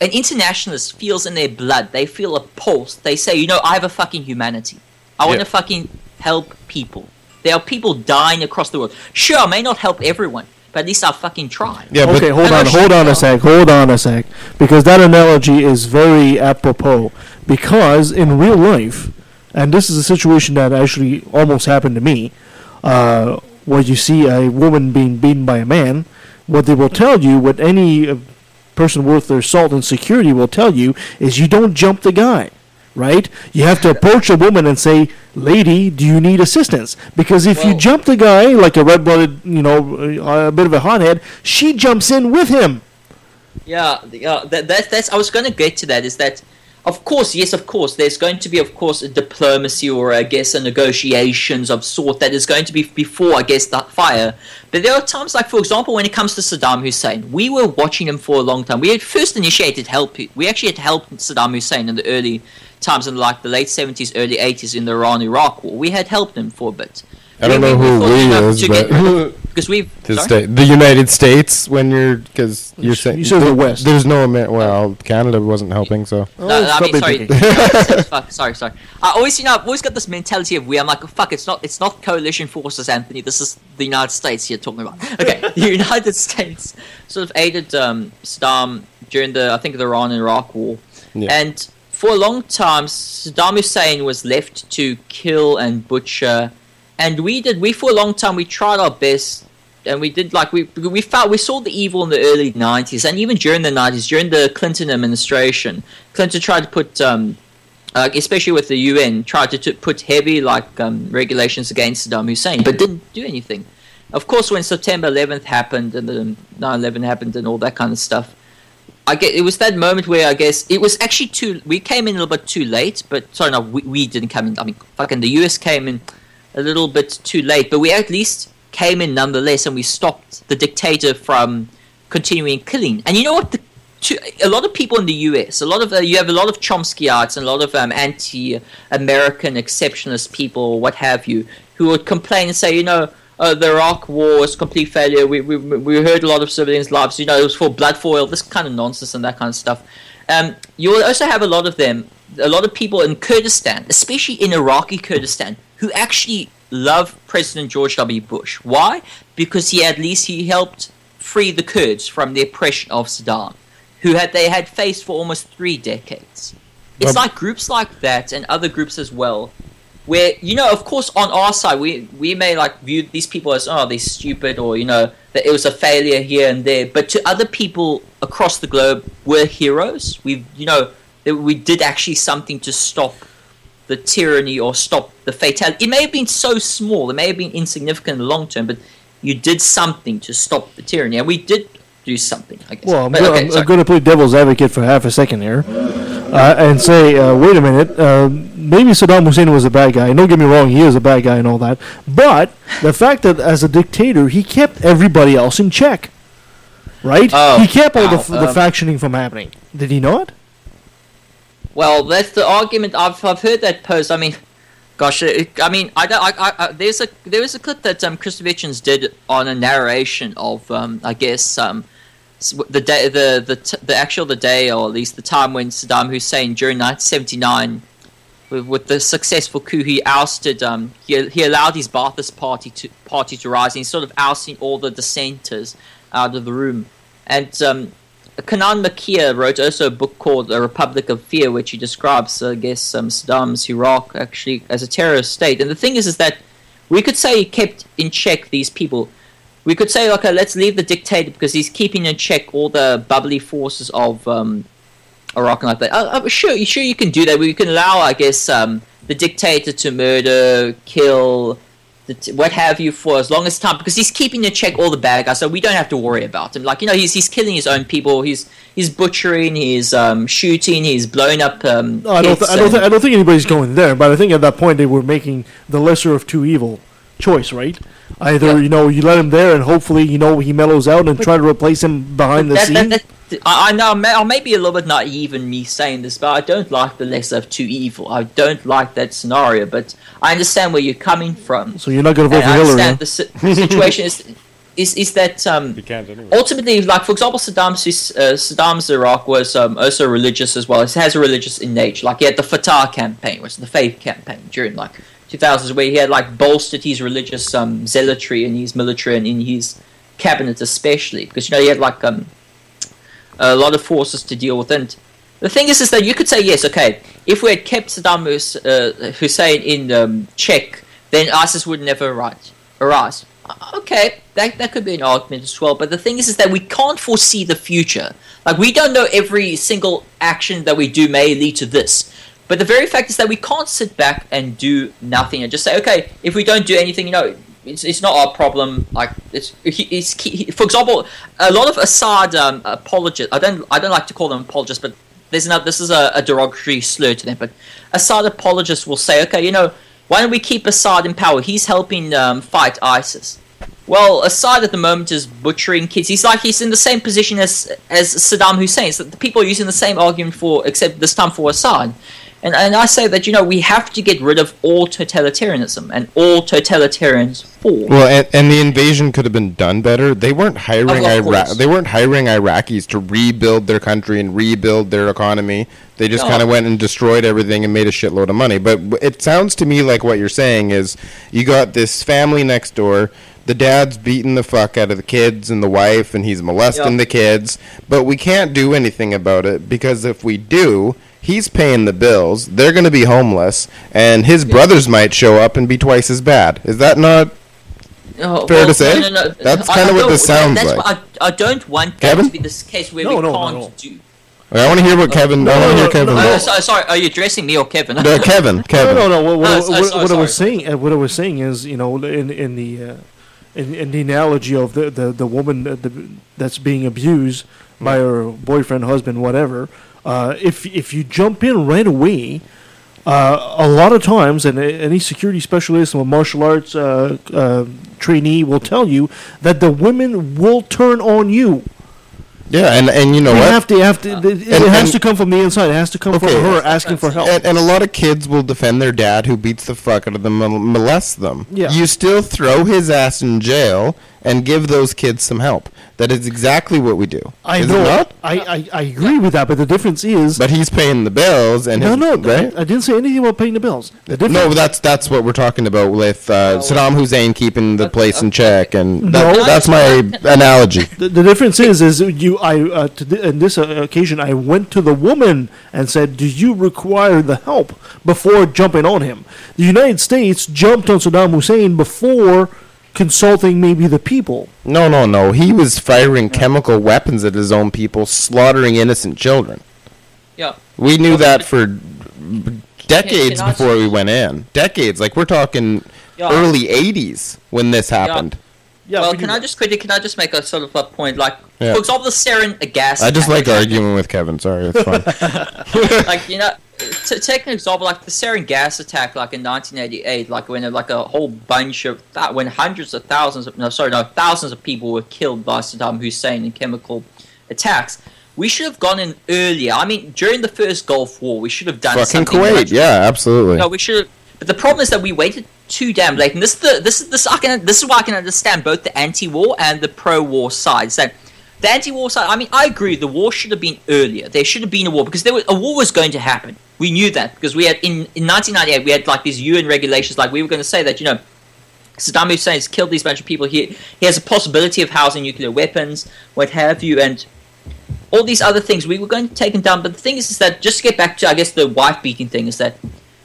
an internationalist feels in their blood. They feel a pulse. They say, you know, I have a fucking humanity. I want Yeah. to fucking help people. There are people dying across the world. Sure, I may not help everyone, but at least I fucking try. Yeah, but okay, hold on, hold on a sec, hold on a sec, because that analogy is very apropos. Because in real life, and this is a situation that actually almost happened to me, uh, where you see a woman being beaten by a man, what they will tell you, what any uh, person worth their salt in security will tell you, is you don't jump the guy. Right? You have to approach a woman and say, "Lady, do you need assistance?" Because if you jump the guy like a red-blooded, you know, uh, a bit of a hothead, she jumps in with him. Yeah, yeah. That, that that's. I was going to get to that. Is that, of course, yes, of course. There's going to be, of course, a diplomacy or I guess a negotiations of sort that is going to be before I guess that fire. But there are times, like for example, when it comes to Saddam Hussein, we were watching him for a long time. We had first initiated help. We actually had helped Saddam Hussein in the early times in like the late 70s, early 80s in the Iran-Iraq war. We had helped them for a bit. I don't We- know we- who we thought is, but because we've the, sta- the United States when you're because you're saying You said the there- West. There's no Amer- well, Canada wasn't helping, so No, no, I mean, sorry. no, fuck, sorry, sorry. I always, you know, I've always got this mentality of we. I'm like, fuck, it's not, it's not coalition forces, Anthony. This is the United States you're talking about. Okay, the United States sort of aided um, Saddam during the, I think, the Iran and Iraq war, Yeah. and for a long time, Saddam Hussein was left to kill and butcher, and we did. We for a long time we tried our best and we did like we we felt we saw the evil in the early '90s, and even during the '90s, during the Clinton administration, Clinton tried to put, um, uh, especially with the UN, tried to t- put heavy like um, regulations against Saddam Hussein, but didn't do anything. Of course, when September 11th happened and the 9/11 happened and all that kind of stuff, I get it was that moment where I guess it was actually too. We came in a little bit too late, but sorry, no, we, we didn't come in. I mean, fucking the US came in a little bit too late, but we at least came in nonetheless, and we stopped the dictator from continuing killing. And you know what? The, to, a lot of people in the U.S., a lot of uh, you have a lot of Chomskyites and a lot of um, anti-American exceptionalist people, what have you, who would complain and say, you know, uh, the Iraq War was complete failure. We, we we heard a lot of civilians' lives. You know, it was for blood for oil. This kind of nonsense and that kind of stuff. Um, you will also have a lot of them, a lot of people in Kurdistan, especially in Iraqi Kurdistan, who actually love President George W. Bush. Why? Because he at least he helped free the Kurds from the oppression of Saddam, who had they had faced for almost three decades. It's Well- like groups like that and other groups as well, where you know, of course, on our side, we we may like view these people as oh they're stupid or you know that it was a failure here and there, but to other people across the globe, we're heroes. We you know that we did actually something to stop the tyranny or stop the fatality. It may have been so small, it may have been insignificant in the long term, but you did something to stop the tyranny, and we did do something. I guess. Well, I'm, But, go- okay, I'm, going to play devil's advocate for half a second here, uh, and say, uh, wait a minute, uh, maybe Saddam Hussein was a bad guy. Don't get me wrong, he is a bad guy and all that. But the fact that as a dictator, he kept everybody else in check, right? Oh, he kept all the, wow, f- the um, factioning from happening. Did he not? Well, that's the argument. I've I've heard that post. I mean, gosh, it, I mean, I, don't, I, I, I there's a there was a clip that um Christopher Hitchens did on a narration of um I guess um the day the the t- the actual the day or at least the time when Saddam Hussein during 1979 with, with the successful coup he ousted um he, he allowed his Ba'athist party to party to rise and he's sort of ousting all the dissenters out of the room and um Kanan Makiya wrote also a book called A Republic of Fear, which he describes, I guess, um, Saddam's Iraq actually as a terrorist state. And the thing is, is that we could say he kept in check these people. We could say, okay, let's leave the dictator because he's keeping in check all the bubbly forces of um, Iraq and like that. Uh, uh, sure, sure, you can do that. We can allow, I guess, um, the dictator to murder, kill, the t- what have you for as long as time because he's keeping in check all the bad guys, so we don't have to worry about him. Like you know, he's he's killing his own people. He's he's butchering. He's um, shooting. He's blowing up. Um, No, I don't. Th- I don't. Th- I don't think anybody's going there. But I think at that point they were making the lesser of two evil choice, right? Either you know you let him there and hopefully you know he mellows out and try to replace him behind the that, scene. that, that, I, I know may- I may be a little bit naive in me saying this, but I don't like the lesser of two evil. I don't like that scenario, but I understand where you're coming from. So you're not gonna vote And for I Hillary, understand huh? the si- situation is is is that um, ultimately, like for example, Saddam's uh, Saddam's Iraq was um, also religious as well. It has a religious in nature. Like he had the Fatah campaign, which is the faith campaign during like 2000s, where he had like bolstered his religious um, zealotry in his military and in his cabinet, especially because you know he had like um, a lot of forces to deal with. And the thing is, is that you could say yes, okay, if we had kept Saddam uh, Hussein in um, check, then ISIS would never arise. arise. Okay, that, that could be an argument as well. But the thing is, is that we can't foresee the future. Like we don't know every single action that we do may lead to this. But the very fact is that we can't sit back and do nothing and just say, okay, if we don't do anything, you know, it's, it's not our problem. Like it's, key. for example, a lot of Assad um, apologists. I don't I don't like to call them apologists, but there's another. This is a, a derogatory slur to them. But Assad apologists will say, okay, you know, why don't we keep Assad in power? He's helping um, fight ISIS. Well, Assad at the moment is butchering kids. He's like he's in the same position as as Saddam Hussein. So the people are using the same argument for, except this time for Assad. And and I say that you know we have to get rid of all totalitarianism, and all totalitarians fall. Well, and, and the invasion could have been done better. They weren't hiring Iraq. course. They weren't hiring Iraqis to rebuild their country and rebuild their economy. They just No. kind of went and destroyed everything and made a shitload of money. But it sounds to me like what you're saying is you got this family next door. The dad's beating the fuck out of the kids and the wife, and he's molesting Yeah. the kids. But we can't do anything about it because if we do, he's paying the bills. They're going to be homeless, and his brothers might show up and be twice as bad. Is that not Oh, Fair well, to say? no, no, no. That's kinda what don't- this sounds that's like. what I, I don't want Kevin? to be this case where No, we no, no, can't no. do. I want to hear what Kevin. I want to hear Kevin. So, sorry, are you addressing me or Kevin? No, Kevin. Kevin. No, no, no. What, what, Oh, what, so- what, I was saying, uh, what I was saying is, you know, in in the uh, in, in the analogy of the the, the woman that the, that's being abused by her boyfriend, husband, whatever. Uh, if if you jump in right away, uh, a lot of times, and any security specialist or martial arts uh, uh, trainee will tell you that the women will turn on you. Yeah, and and you know They what? have to have to. It, it And- has to come from the inside. It has to come from Okay. her asking for help. And, and a lot of kids will defend their dad who beats the fuck out of them and molest them. Yeah. You still throw his ass in jail and give those kids some help. That is exactly what we do. I Is it know. not? I, I, I agree with that, but the difference is. But he's paying the bills and no, his, no, right? I, I didn't say anything about paying the bills. The No, that's that's what we're talking about with uh, Saddam Hussein keeping the place in check, and that, No. that's my analogy. the, the difference is, is you. I uh, to th- in this uh, occasion, I went to the woman and said, "Do you require the help?" Before jumping on him, the United States jumped on Saddam Hussein before consulting maybe the people. No, no, no. He hmm. was firing chemical weapons at his own people, slaughtering innocent children. Yeah. We knew that for decades before we went in. Decades, like we're talking Yeah. early '80s when this happened. Yeah, well, we can I just quickly, can I just make a sort of a point? Like, Yeah. for example, the sarin gas. I just like arguing with Kevin. Sorry, it's fine. like you know, to take an example, like the sarin gas attack, like in 1988, like when like a whole bunch of that, when hundreds of thousands of no, sorry, no, thousands of people were killed by Saddam Hussein in chemical attacks. We should have gone in earlier. I mean, during the first Gulf War, we should have done Fucking something. Kuwait, much- yeah, absolutely. no, we should. have But the problem is that we waited too damn late, and this is the this is this I can this is why I can understand both the anti-war and the pro-war sides. That the anti-war side, I mean, I agree. The war should have been earlier. There should have been a war because there was, a war was going to happen. We knew that because we had in in 1998 we had like these UN regulations. Like we were going to say that you know. Saddam Hussein has killed these bunch of people. He he has a possibility of housing nuclear weapons, what have you, and all these other things we were going to take him down. But the thing is, is that just to get back to I guess the wife beating thing is that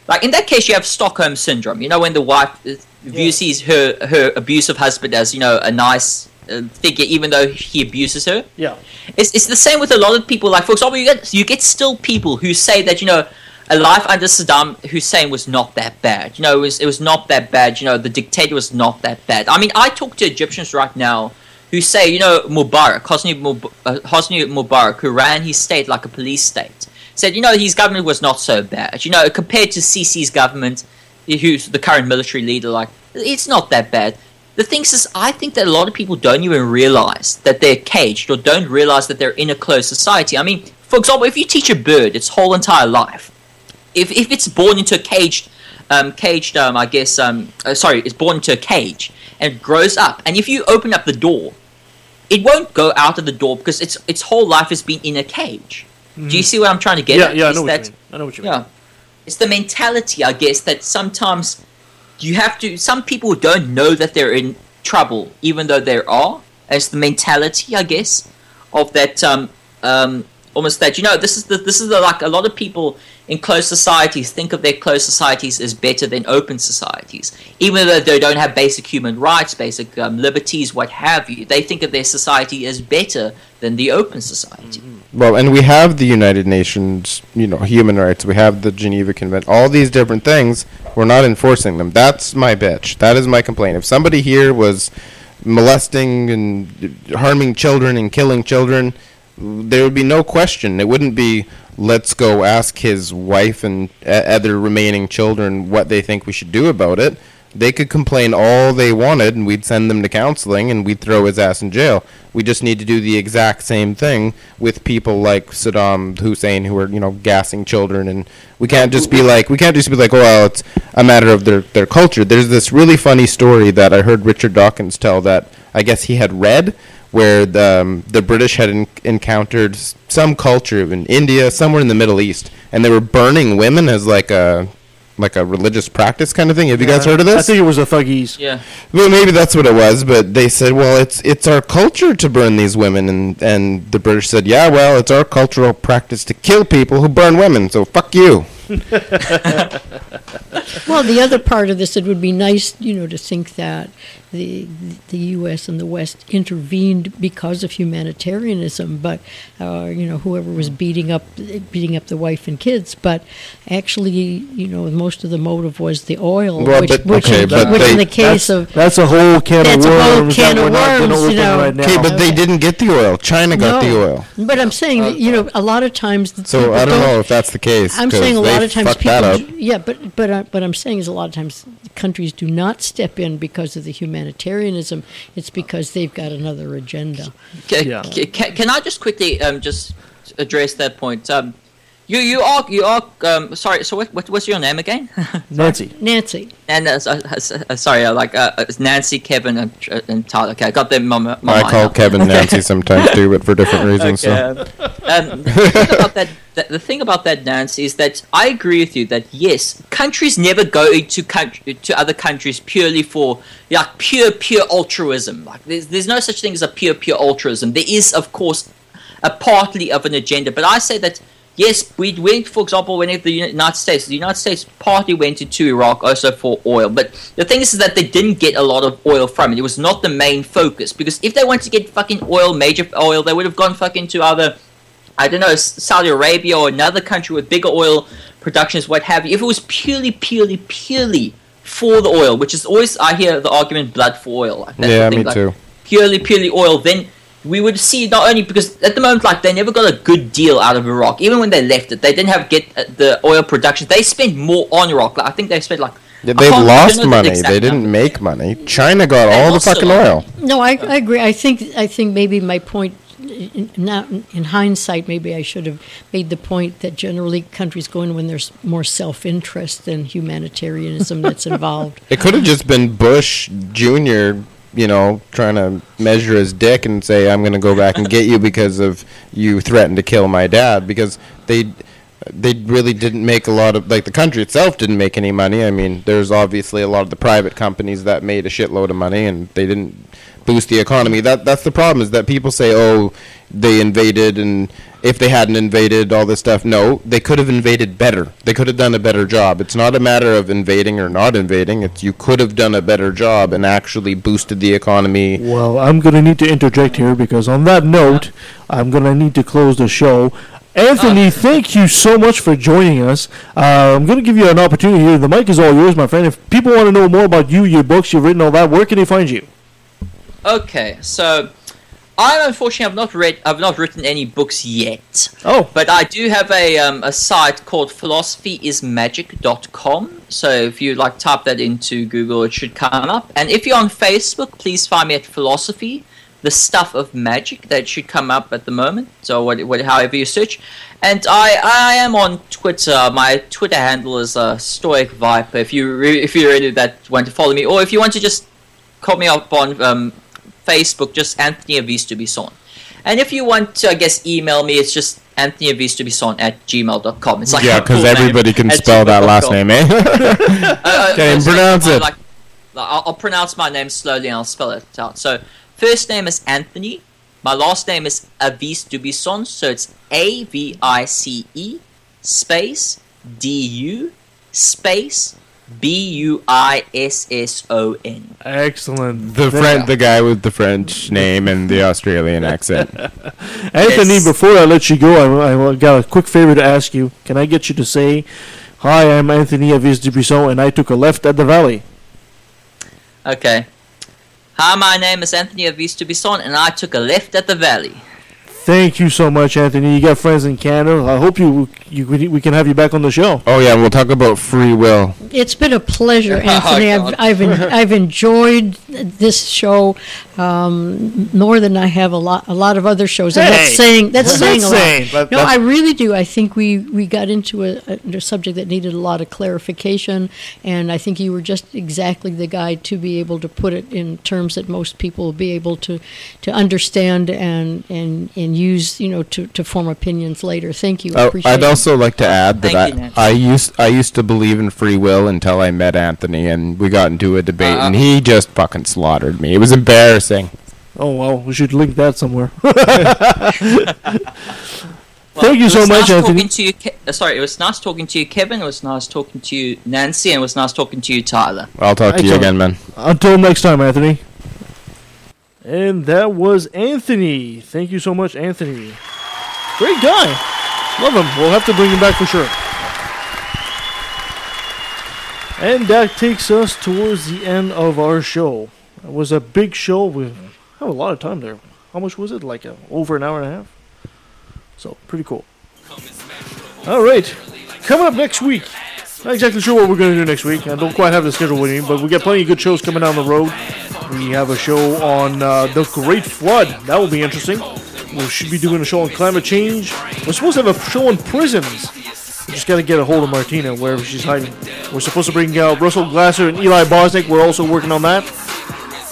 like in that case you have Stockholm syndrome. You know when the wife uh, views sees her her abusive husband as you know a nice figure, even though he abuses her. Yeah. It's, it's the same with a lot of people. Like for example, you get you get still people who say that you know a life under Saddam Hussein was not that bad. You know, it was it was not that bad. You know, the dictator was not that bad. I mean, I talk to Egyptians right now who say, you know, Mubarak, Hosni, Mub- uh, Hosni Mubarak, who ran his state like a police state, said, you know, his government was not so bad. You know, compared to Sisi's government, who's the current military leader, like it's not that bad. The thing is, I think that a lot of people don't even realize that they're caged or don't realize that they're in a closed society. I mean, for example, if you teach a bird its whole entire life, if, if it's born into a caged, um, caged, um, I guess, um, uh, sorry, it's born into a cage and grows up, and if you open up the door, it won't go out of the door because its its whole life has been in a cage. Do you see what I'm trying to get Yeah, at? yeah, I Is know what you mean. I know what you mean. yeah. It's the mentality, I guess, that sometimes you have to. Some people don't know that they're in trouble, even though they are. It's the mentality, I guess, of that. Um, um, almost that you know, this is the this is the like a lot of people in closed societies think of their closed societies as better than open societies, even though they don't have basic human rights, basic um, liberties, what have you. They think of their society as better than the open society. Well, and we have the United Nations, you know, human rights. We have the Geneva Convention. All these different things. We're not enforcing them. That's my bitch. That is my complaint. If somebody here was molesting and harming children and killing children, there would be no question. It wouldn't be let's go ask his wife and other remaining children what they think we should do about it. They could complain all they wanted, and we'd send them to counseling, and we'd throw his ass in jail. We just need to do the exact same thing with people like Saddam Hussein, who are you know gassing children, and we can't just be like we can't just be like, oh well, it's a matter of their their culture. There's this really funny story that I heard Richard Dawkins tell that I guess he had read, where the um, the British had en- encountered some culture in India, somewhere in the Middle East, and they were burning women as like a like a religious practice kind of thing. Have you guys heard of this? I think it was the Thuggies. Yeah. Well, maybe that's what it was, but they said, "Well, it's it's our culture to burn these women," and and the British said, "Yeah, well, it's our cultural practice to kill people who burn women, so fuck you." Well, the other part of this, it would be nice, you know, to think that the the U.S. and the West intervened because of humanitarianism, but uh, you know whoever was beating up beating up the wife and kids, but actually, you know, most of the motive was the oil, Well, which, but- which, okay, in, but which in the case of That's a whole can of worms. That's a whole can of we're not gonna worms, you know. right now. Okay, but they didn't get the oil. China got the oil. But I'm saying, that, you know, a lot of times. the So I don't know if that's the case. I'm 'cause saying a they lot of times people. that up. yeah, but but uh, what I'm saying is a lot of times countries do not step in because of the humanitarianism. It's because they've got another agenda. Ca- ca- Can, can I just quickly um, just address that point? Um, you you are you are um, sorry. So what, what what's your name again? Nancy. Nancy. And uh, so- uh, uh, sorry, uh, like uh, it's Nancy, Kevin, and, uh, and Tyler. Okay, I got them. My, my I call now. Kevin Nancy sometimes too, but for different reasons. Okay, So. um, the thing about that, that, the thing about that, Nancy, is that I agree with you that yes, countries never go into country, to other countries purely for like pure, pure altruism. Like there's, there's no such thing as a pure, pure altruism. There is, of course, a partly of an agenda, but I say that. Yes, we went, for example, when the United States, the United States partly went into Iraq also for oil. But the thing is, is that they didn't get a lot of oil from it. It was not the main focus. Because if they wanted to get fucking oil, major oil, they would have gone fucking to other I don't know, Saudi Arabia or another country with bigger oil productions, what have you. If it was purely, purely, purely for the oil, which is always, I hear the argument, blood for oil. Like, that's Yeah, me like, too. Purely, purely oil, then we would see not only because at the moment, like, they never got a good deal out of Iraq. Even when they left it, they didn't have get uh, the oil production. They spent more on Iraq. Like, I think they spent like. Yeah, they can't- I don't lost know the money. They didn't number. make money. China got They all the fucking lot. oil. No, I, I agree. I think I think maybe my point. in- Now, in hindsight, maybe I should have made the point that generally countries go in when there's more self-interest than humanitarianism that's involved. It could have just been Bush Jr. You know, trying to measure his dick and say, "I'm going to go back and get you because of you threatened to kill my dad." Because they they really didn't make a lot of like the country itself didn't make any money. I mean, there's obviously a lot of the private companies that made a shitload of money, and they didn't boost the economy. That that's the problem is that people say, "Oh, they invaded," and if they hadn't invaded all this stuff, no, they could have invaded better. They could have done a better job. It's not a matter of invading or not invading. It's you could have done a better job and actually boosted the economy. Well, I'm going to need to interject here because on that note, I'm going to need to close the show. Anthony, thank you so much for joining us. Uh, I'm going to give you an opportunity here. The mic is all yours, my friend. If people want to know more about you, your books, you've written all that, where can they find you? Okay, so I unfortunately have not read, I've not written any books yet. Oh, but I do have a um, a site called philosophyismagic.com. So if you like type that into Google, it should come up. And if you're on Facebook, please find me at philosophy, the stuff of magic. That should come up at the moment. So what, what however you search. And I, I am on Twitter. My Twitter handle is uh, Stoic Viper. If you re- if you really that want to follow me, or if you want to just call me up on um, Facebook, just Anthony Avice Du Buisson. And if you want to, I guess, email me, it's just Anthony Avice Du Buisson at gmail.com. It's like yeah, because name everybody can at spell that last name, eh? Uh, uh, Can't so pronounce it. Like, like, I'll, I'll pronounce my name slowly and I'll spell it out. So, first name is Anthony. My last name is Avice Du Buisson. So it's A V I C E space D U space B U I S S O N. Excellent. The There- French, the guy with the French name and the Australian accent. Anthony, Yes. before I let you go, I, I got a quick favor to ask you. Can I get you to say, Hi, I'm Anthony Avice Du Buisson, and I took a left at the valley? Okay. Hi, my name is Anthony Avice Du Buisson and I took a left at the valley. Thank you so much, Anthony. You got friends in Canada. I hope you, you we can have you back on the show. Oh yeah, we'll talk about free will. It's been a pleasure, Oh, Anthony. God. I've I've, en- I've enjoyed this show um, more than I have a lot a lot of other shows. And Hey, that's saying that's well, saying that's a lot. saying, but no, that's- I really do. I think we, we got into a, a, a subject that needed a lot of clarification, and I think you were just exactly the guy to be able to put it in terms that most people will be able to to understand and and and use you know to, to form opinions later. Thank you. I Oh, appreciate I'd it. also like to add that Thank I, Nancy. I used I used to believe in free will until I met Anthony and we got into a debate Uh-uh. and he just fucking slaughtered me. It was embarrassing. Oh well, we should link that somewhere. Thank you so much, nice Anthony. Talking to you, Ke- uh, sorry, it was nice talking to you, Kevin. It was nice talking to you, Nancy, and it was nice talking to you, Tyler. I'll talk to you Excellent. again, man. Until next time, Anthony. And that was Anthony. Thank you so much, Anthony. Great guy. Love him. We'll have to bring him back for sure. And that takes us towards the end of our show. It was a big show. We had a lot of time there. How much was it? Like uh over an hour and a half? So, pretty cool. All right. Coming up next week. Not exactly sure what we're going to do next week. I don't quite have the schedule with me, but we got plenty of good shows coming down the road. We have a show on uh, the Great Flood. That will be interesting. We should be doing a show on climate change. We're supposed to have a show on prisons. We just got to get a hold of Martina wherever she's hiding. We're supposed to bring uh, Russell Glasser and Eli Bosnick. We're also working on that.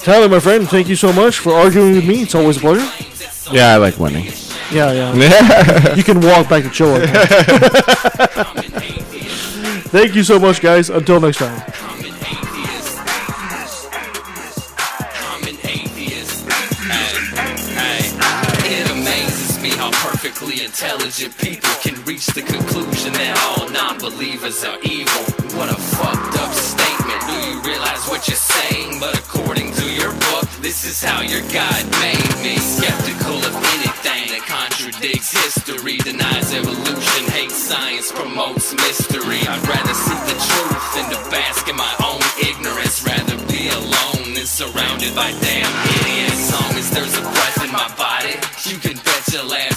Tyler, my friend, thank you so much for arguing with me. It's always a pleasure. Yeah, I like winning. Yeah, yeah. you can walk back to Chilla. Thank you so much, guys. Until next time. How perfectly intelligent people can reach the conclusion that all non-believers are evil. What a fucked up statement. Do you realize what you're saying? But according to your book, this is how your God made me. Skeptical of anything that contradicts history, denies evolution, hates science, promotes mystery. I'd rather seek the truth than to bask in my own ignorance. Rather be alone than surrounded by damn idiots. As long as there's a breath in my body, you can bet your last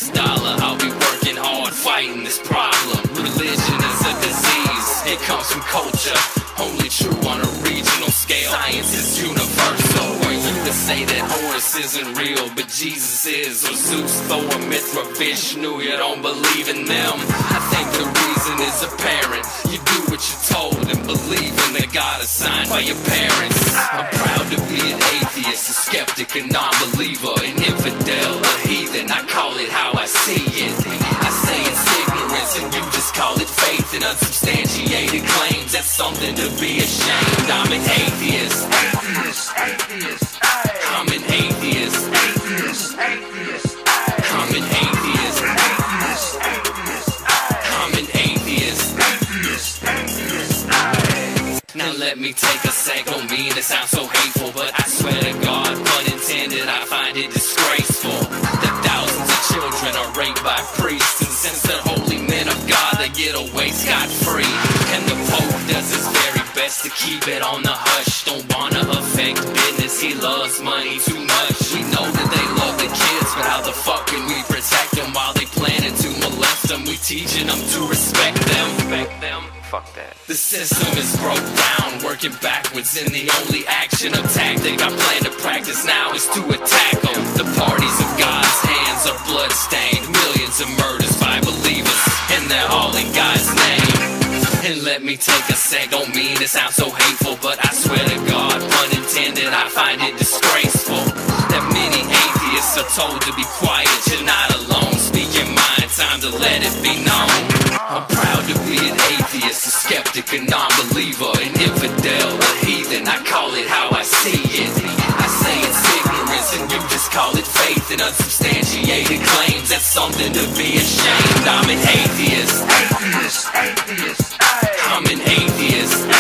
culture. Only true on a regional scale. Science is universal. Were you to say that Horus isn't real, but Jesus is, or Zeus, Thor, Mithra, Vishnu, you don't believe in them? I think the reason is apparent. You do what you're told and believe in the God assigned by your parents. I'm proud to be an atheist, a skeptic, a non-believer, an infidel, a heathen. I call it how I see it. I say call it faith and unsubstantiated claims. That's something to be ashamed. I'm an atheist. Atheist, atheist. I'm an atheist. Atheist, atheist. I'm an atheist. Atheist, atheist. I'm an atheist. Atheist, atheist. Now let me take a sec, don't mean to sound so hateful, but I swear to God, pun does his very best to keep it on the hush. Don't wanna affect business, he loves money too much. We know that they love the kids, but how the fuck can we protect them while they planning to molest them? We teaching them to respect them. Respect them. Fuck that. The system is broke down, working backwards, and the only action or tactic I plan to practice now is to attack them. The parties of God's hands are bloodstained, millions of murders by believers, and they're all in God's. And let me take a sec, don't mean to sound so hateful, but I swear to God, pun intended, I find it disgraceful that many atheists are told to be quiet. You're not alone, speak your mind, time to let it be known. I'm proud to be an atheist, a skeptic, a non-believer, an infidel, a heathen. I call it how I see it. I say it's ignorance, and you just call it faith and unsubstantiated claims. That's something to be ashamed. I'm an atheist. Atheist, atheist common atheist.